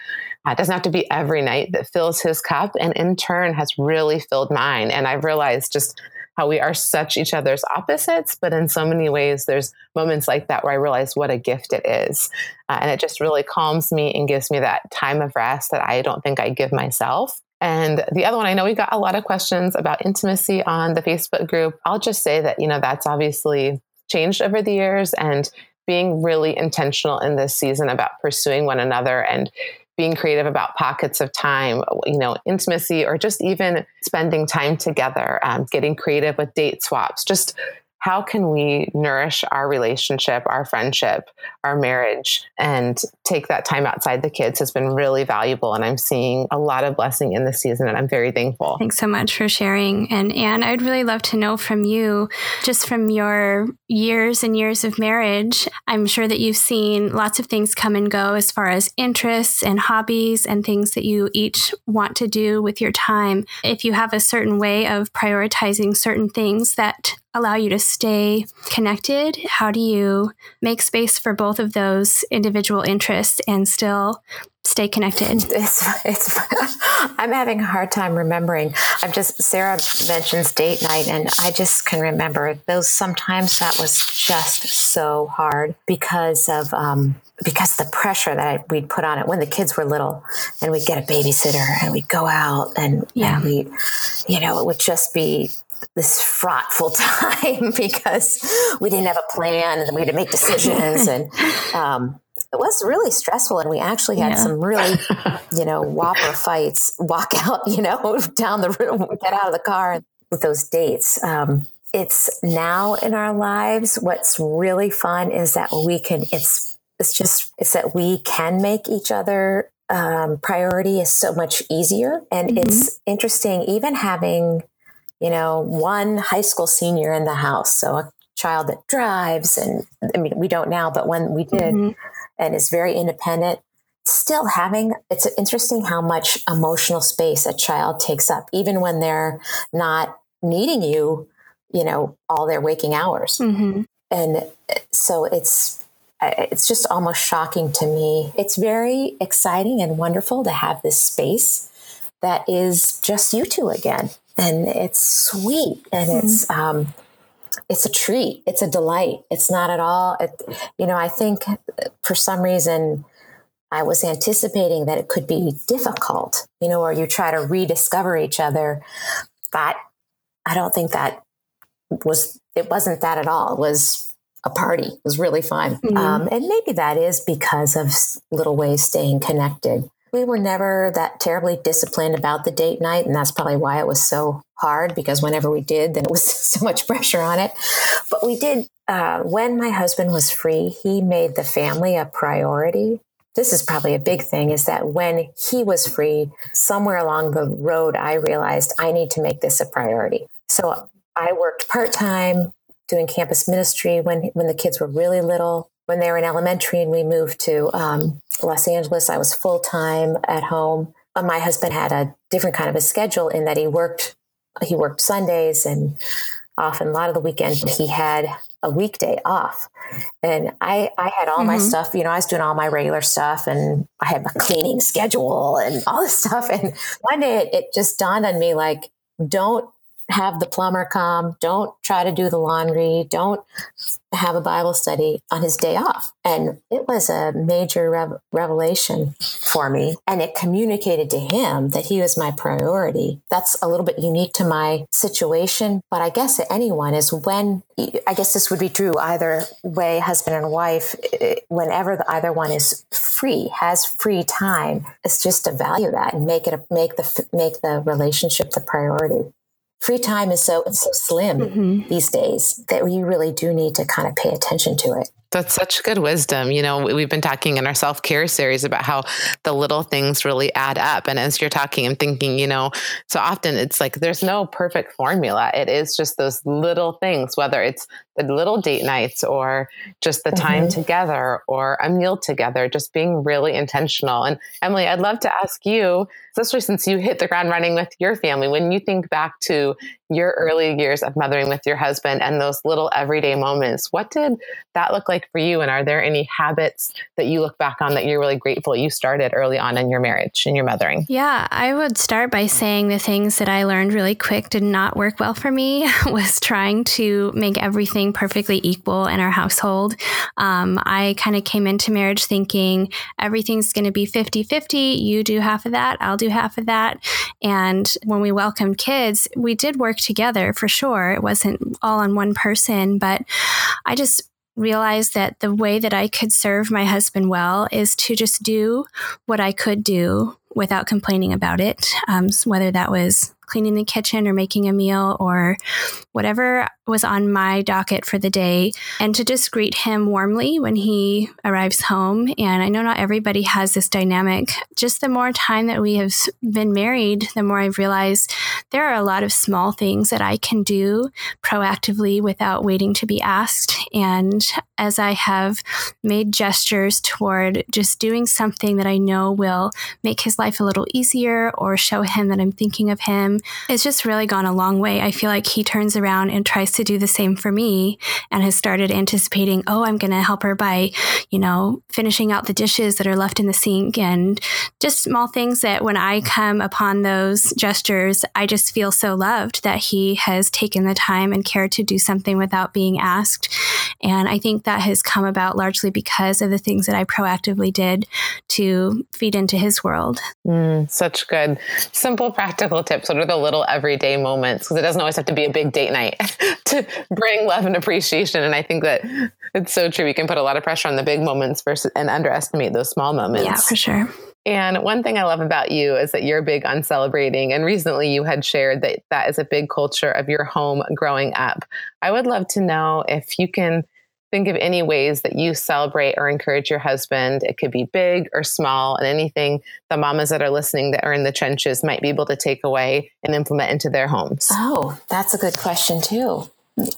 Uh, it doesn't have to be every night that fills his cup, and in turn has really filled mine. And I've realized just how we are such each other's opposites, but in so many ways, there's moments like that where I realize what a gift it is. Uh, and it just really calms me and gives me that time of rest that I don't think I give myself. And the other one, I know we got a lot of questions about intimacy on the Facebook group. I'll just say that, you know, that's obviously changed over the years. And being really intentional in this season about pursuing one another and being creative about pockets of time, you know, intimacy, or just even spending time together, um, getting creative with date swaps, just how can we nourish our relationship, our friendship, our marriage, and take that time outside the kids has been really valuable. And I'm seeing a lot of blessing in this season, and I'm very thankful. Thanks so much for sharing. And Ann, I'd really love to know from you, just from your years and years of marriage, I'm sure that you've seen lots of things come and go as far as interests and hobbies and things that you each want to do with your time. If you have a certain way of prioritizing certain things that allow you to stay connected? How do you make space for both of those individual interests and still stay connected? (laughs) It's, it's, (laughs) I'm having a hard time remembering. I'm just, Sarah mentions date night, and I just can remember those sometimes that was just so hard because of, um, because the pressure that I, we'd put on it when the kids were little and we'd get a babysitter and we'd go out and, yeah. and we, you know, it would just be this fraughtful (laughs) time (laughs) because we didn't have a plan and we had to make decisions and (laughs) um, it was really stressful and we actually had yeah. some really you know whopper fights walk out you know down the room get out of the car with those dates um, it's now in our lives what's really fun is that we can it's it's just it's that we can make each other um, priority is so much easier and mm-hmm. it's interesting even having you know, one high school senior in the house. So a child that drives, and I mean, we don't now, but when we did, mm-hmm. and is very independent, still having, it's interesting how much emotional space a child takes up, even when they're not needing you, you know, all their waking hours. Mm-hmm. And so it's it's just almost shocking to me. It's very exciting and wonderful to have this space that is just you two again, and it's sweet and mm-hmm. it's um, it's a treat. It's a delight. It's not at all. It, you know, I think for some reason I was anticipating that it could be difficult. You know, or you try to rediscover each other. But I don't think that was. It wasn't that at all. It was a party. It was really fun. Mm-hmm. Um, and maybe that is because of little ways staying connected. We were never that terribly disciplined about the date night. And that's probably why it was so hard because whenever we did, then it was (laughs) so much pressure on it. But we did, uh, when my husband was free, he made the family a priority. This is probably a big thing is that when he was free, somewhere along the road, I realized I need to make this a priority. So I worked part time doing campus ministry when when the kids were really little. When they were in elementary and we moved to um, Los Angeles, I was full time at home. Uh, my husband had a different kind of a schedule in that he worked he worked Sundays and often a lot of the weekend he had a weekday off. And I, I had all mm-hmm. my stuff, you know, I was doing all my regular stuff and I had my cleaning schedule and all this (laughs) stuff. And one day it, it just dawned on me like, don't have the plumber come. Don't try to do the laundry. Don't have a Bible study on his day off. And it was a major rev- revelation for me. And it communicated to him that he was my priority. That's a little bit unique to my situation, but I guess anyone is when, I guess this would be true either way, husband and wife, eh, whenever the, either one is free, has free time, it's just to value that and make it, make the, make the relationship the priority free time is so it's so slim mm-hmm. these days that you really do need to kind of pay attention to it. That's such good wisdom. You know, we've been talking in our self care series about how the little things really add up. And as you're talking, I'm thinking, you know, so often it's like there's no perfect formula. It is just those little things, whether it's the little date nights or just the time mm-hmm. together or a meal together, just being really intentional. And Emily, I'd love to ask you, especially since you hit the ground running with your family, when you think back to your early years of mothering with your husband and those little everyday moments, what did that look like for you? And are there any habits that you look back on that you're really grateful you started early on in your marriage and your mothering? Yeah, I would start by saying the things that I learned really quick did not work well for me (laughs) was trying to make everything perfectly equal in our household. Um, I kind of came into marriage thinking everything's going to be 50 50. You do half of that, I'll do half of that. And when we welcomed kids, we did work together for sure. It wasn't all on one person, but I just realized that the way that I could serve my husband well is to just do what I could do without complaining about it, um, whether that was cleaning the kitchen or making a meal or whatever was on my docket for the day and to just greet him warmly when he arrives home. And I know not everybody has this dynamic. Just the more time that we have been married, the more I've realized there are a lot of small things that I can do proactively without waiting to be asked. And as I have made gestures toward just doing something that I know will make his life a little easier or show him that I'm thinking of him, it's just really gone a long way. I feel like he turns around and tries to do the same for me and has started anticipating, oh, I'm going to help her by, you know, finishing out the dishes that are left in the sink and just small things that when I come upon those gestures, I just feel so loved that he has taken the time and care to do something without being asked. And I think that has come about largely because of the things that I proactively did to feed into his world. Mm, such good, simple, practical tips. What are the little everyday moments? Because it doesn't always have to be a big date night (laughs) to bring love and appreciation. And I think that it's so true. We can put a lot of pressure on the big moments versus and underestimate those small moments. Yeah, for sure. And one thing I love about you is that you're big on celebrating. And recently you had shared that that is a big culture of your home growing up. I would love to know if you can think of any ways that you celebrate or encourage your husband. It could be big or small, and anything the mamas that are listening that are in the trenches might be able to take away and implement into their homes. Oh, that's a good question, too.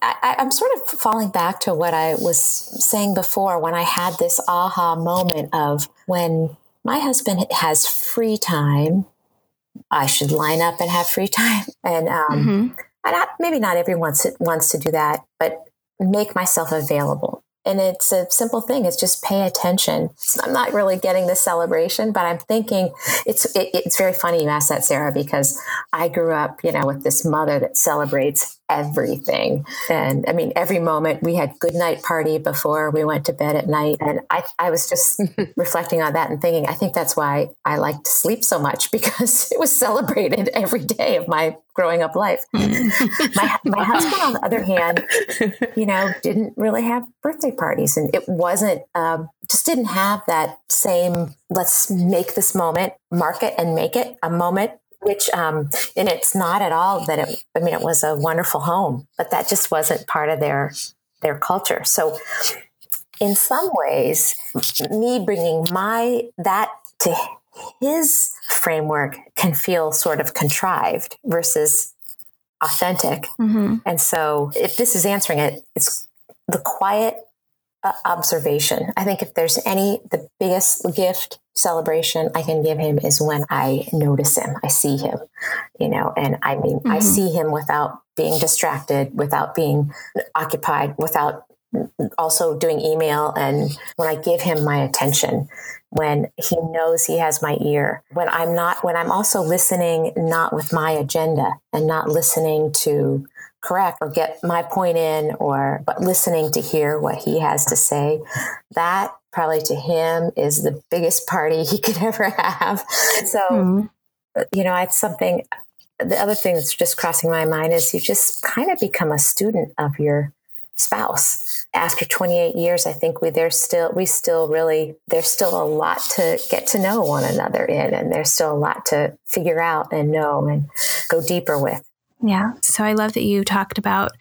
I, am sort of falling back to what I was saying before when I had this aha moment of when my husband has free time, I should line up and have free time. (laughs) And um, mm-hmm. not, maybe not everyone wants, wants to do that, but make myself available and it's a simple thing. It's just pay attention. I'm not really getting the celebration, but I'm thinking it's it, it's very funny you asked that, Sarah, because I grew up, you know, with this mother that celebrates everything. And I mean, every moment we had good night party before we went to bed at night. And I, I was just (laughs) reflecting on that and thinking, I think that's why I like to sleep so much because (laughs) it was celebrated every day of my growing up life. my, my husband, on the other hand, you know, didn't really have birthday parties and it wasn't, um, just didn't have that same, let's make this moment, mark it and make it a moment which um, and it's not at all that it i mean it was a wonderful home but that just wasn't part of their their culture. So in some ways me bringing my that to his framework can feel sort of contrived versus authentic. Mm-hmm. and so if this is answering it it's the quiet uh, observation. I think if there's any the biggest gift celebration I can give him is when I notice him, I see him, you know, and I mean, mm-hmm. I see him without being distracted, without being occupied, without also doing email. And when I give him my attention, when he knows he has my ear, when I'm not, when I'm also listening, not with my agenda and not listening to correct or get my point in or but listening to hear what he has to say that probably to him is the biggest party he (laughs) could ever have. So, mm-hmm. you know, it's something. The other thing that's just crossing my mind is you just kind of become a student of your spouse. After 28 years, I think we there's still we still really there's still a lot to get to know one another in, and there's still a lot to figure out and know and go deeper with. Yeah. So I love that you talked about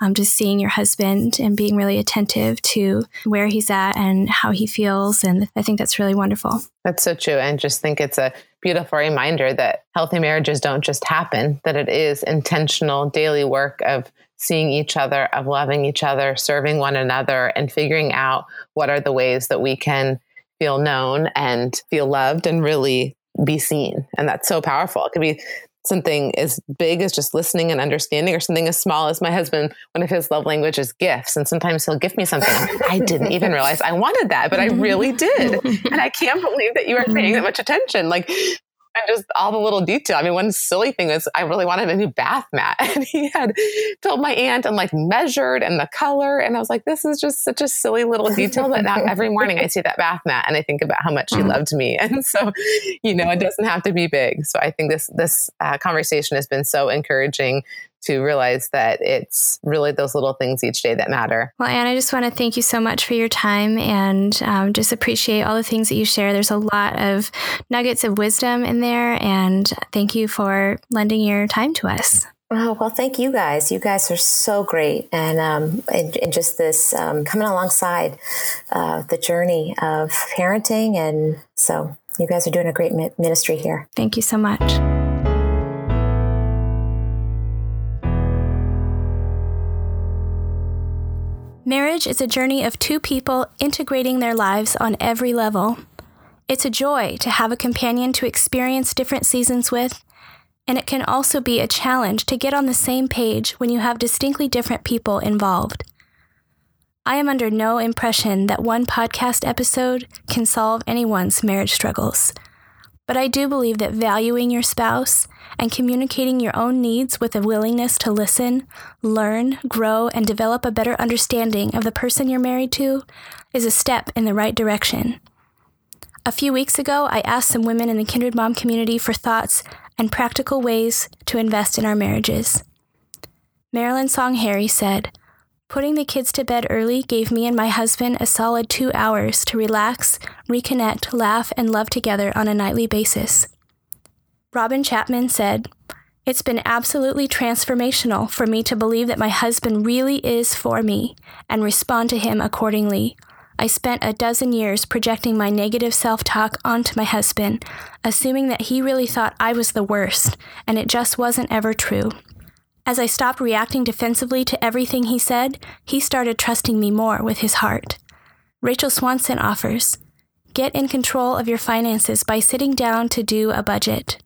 um, just seeing your husband and being really attentive to where he's at and how he feels. And I think that's really wonderful. That's so true. And just think it's a beautiful reminder that healthy marriages don't just happen, that it is intentional daily work of seeing each other, of loving each other, serving one another, and figuring out what are the ways that we can feel known and feel loved and really be seen. And that's so powerful. It could be something as big as just listening and understanding, or something as small as my husband, one of his love languages is gifts. And sometimes he'll gift me something. I didn't even realize I wanted that, but I (laughs) really did. (laughs) And I can't believe that you are paying that much attention. Like and just all the little detail. I mean, one silly thing was I really wanted a new bath mat, (laughs) and he had told my aunt and like measured and the color, and I was like, this is just such a silly little detail. But now every morning I see that bath mat and I think about how much he mm. loved me, (laughs) and so you know it doesn't have to be big. So I think this this uh, conversation has been so encouraging to realize that it's really those little things each day that matter. Well, Ann, I just want to thank you so much for your time and um, just appreciate all the things that you share. There's a lot of nuggets of wisdom in there, and thank you for lending your time to us. Oh, well, thank you guys. You guys are so great. And, um, and, and just this um, coming alongside uh, the journey of parenting. And so you guys are doing a great ministry here. Thank you so much. Marriage is a journey of two people integrating their lives on every level. It's a joy to have a companion to experience different seasons with, and it can also be a challenge to get on the same page when you have distinctly different people involved. I am under no impression that one podcast episode can solve anyone's marriage struggles. But I do believe that valuing your spouse and communicating your own needs with a willingness to listen, learn, grow, and develop a better understanding of the person you're married to is a step in the right direction. A few weeks ago, I asked some women in the Kindred Mom community for thoughts and practical ways to invest in our marriages. Marilynn Song Harri said, Putting the kids to bed early gave me and my husband a solid two hours to relax, reconnect, laugh, and love together on a nightly basis. Robin Chapman said, It's been absolutely transformational for me to believe that my husband really is for me and respond to him accordingly. I spent a dozen years projecting my negative self talk onto my husband, assuming that he really thought I was the worst, and it just wasn't ever true. As I stopped reacting defensively to everything he said, he started trusting me more with his heart. Rachel Swanson offers Get in control of your finances by sitting down to do a budget.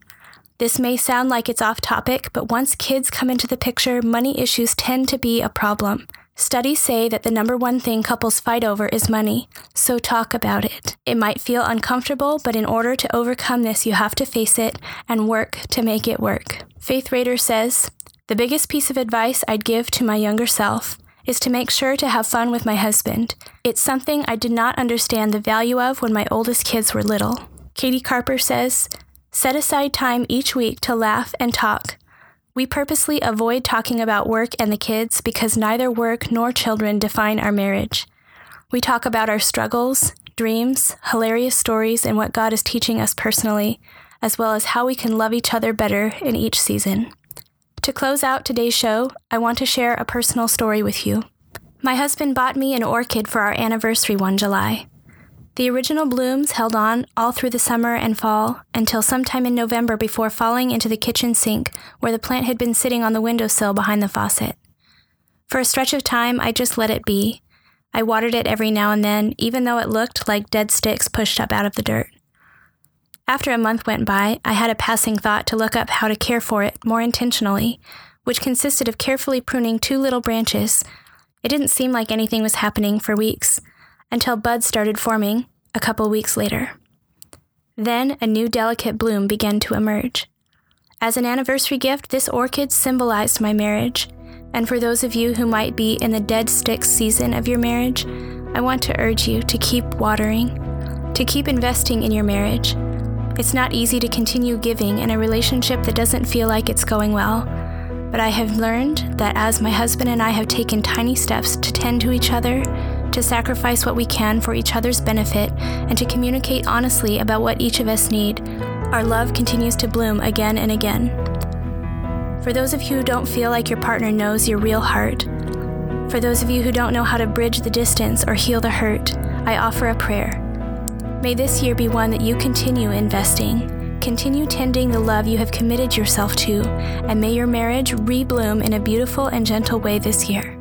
This may sound like it's off topic, but once kids come into the picture, money issues tend to be a problem. Studies say that the number one thing couples fight over is money, so talk about it. It might feel uncomfortable, but in order to overcome this, you have to face it and work to make it work. Faith Rader says, The biggest piece of advice I'd give to my younger self is to make sure to have fun with my husband. It's something I did not understand the value of when my oldest kids were little. Katie Carper says, Set aside time each week to laugh and talk. We purposely avoid talking about work and the kids because neither work nor children define our marriage. We talk about our struggles, dreams, hilarious stories, and what God is teaching us personally, as well as how we can love each other better in each season. To close out today's show, I want to share a personal story with you. My husband bought me an orchid for our anniversary one July. The original blooms held on all through the summer and fall until sometime in November before falling into the kitchen sink where the plant had been sitting on the windowsill behind the faucet. For a stretch of time, I just let it be. I watered it every now and then, even though it looked like dead sticks pushed up out of the dirt. After a month went by, I had a passing thought to look up how to care for it more intentionally, which consisted of carefully pruning two little branches. It didn't seem like anything was happening for weeks until buds started forming a couple weeks later. Then a new delicate bloom began to emerge. As an anniversary gift, this orchid symbolized my marriage. And for those of you who might be in the dead stick season of your marriage, I want to urge you to keep watering, to keep investing in your marriage. It's not easy to continue giving in a relationship that doesn't feel like it's going well. But I have learned that as my husband and I have taken tiny steps to tend to each other, to sacrifice what we can for each other's benefit, and to communicate honestly about what each of us need, our love continues to bloom again and again. For those of you who don't feel like your partner knows your real heart, for those of you who don't know how to bridge the distance or heal the hurt, I offer a prayer. May this year be one that you continue investing, continue tending the love you have committed yourself to, and may your marriage rebloom in a beautiful and gentle way this year.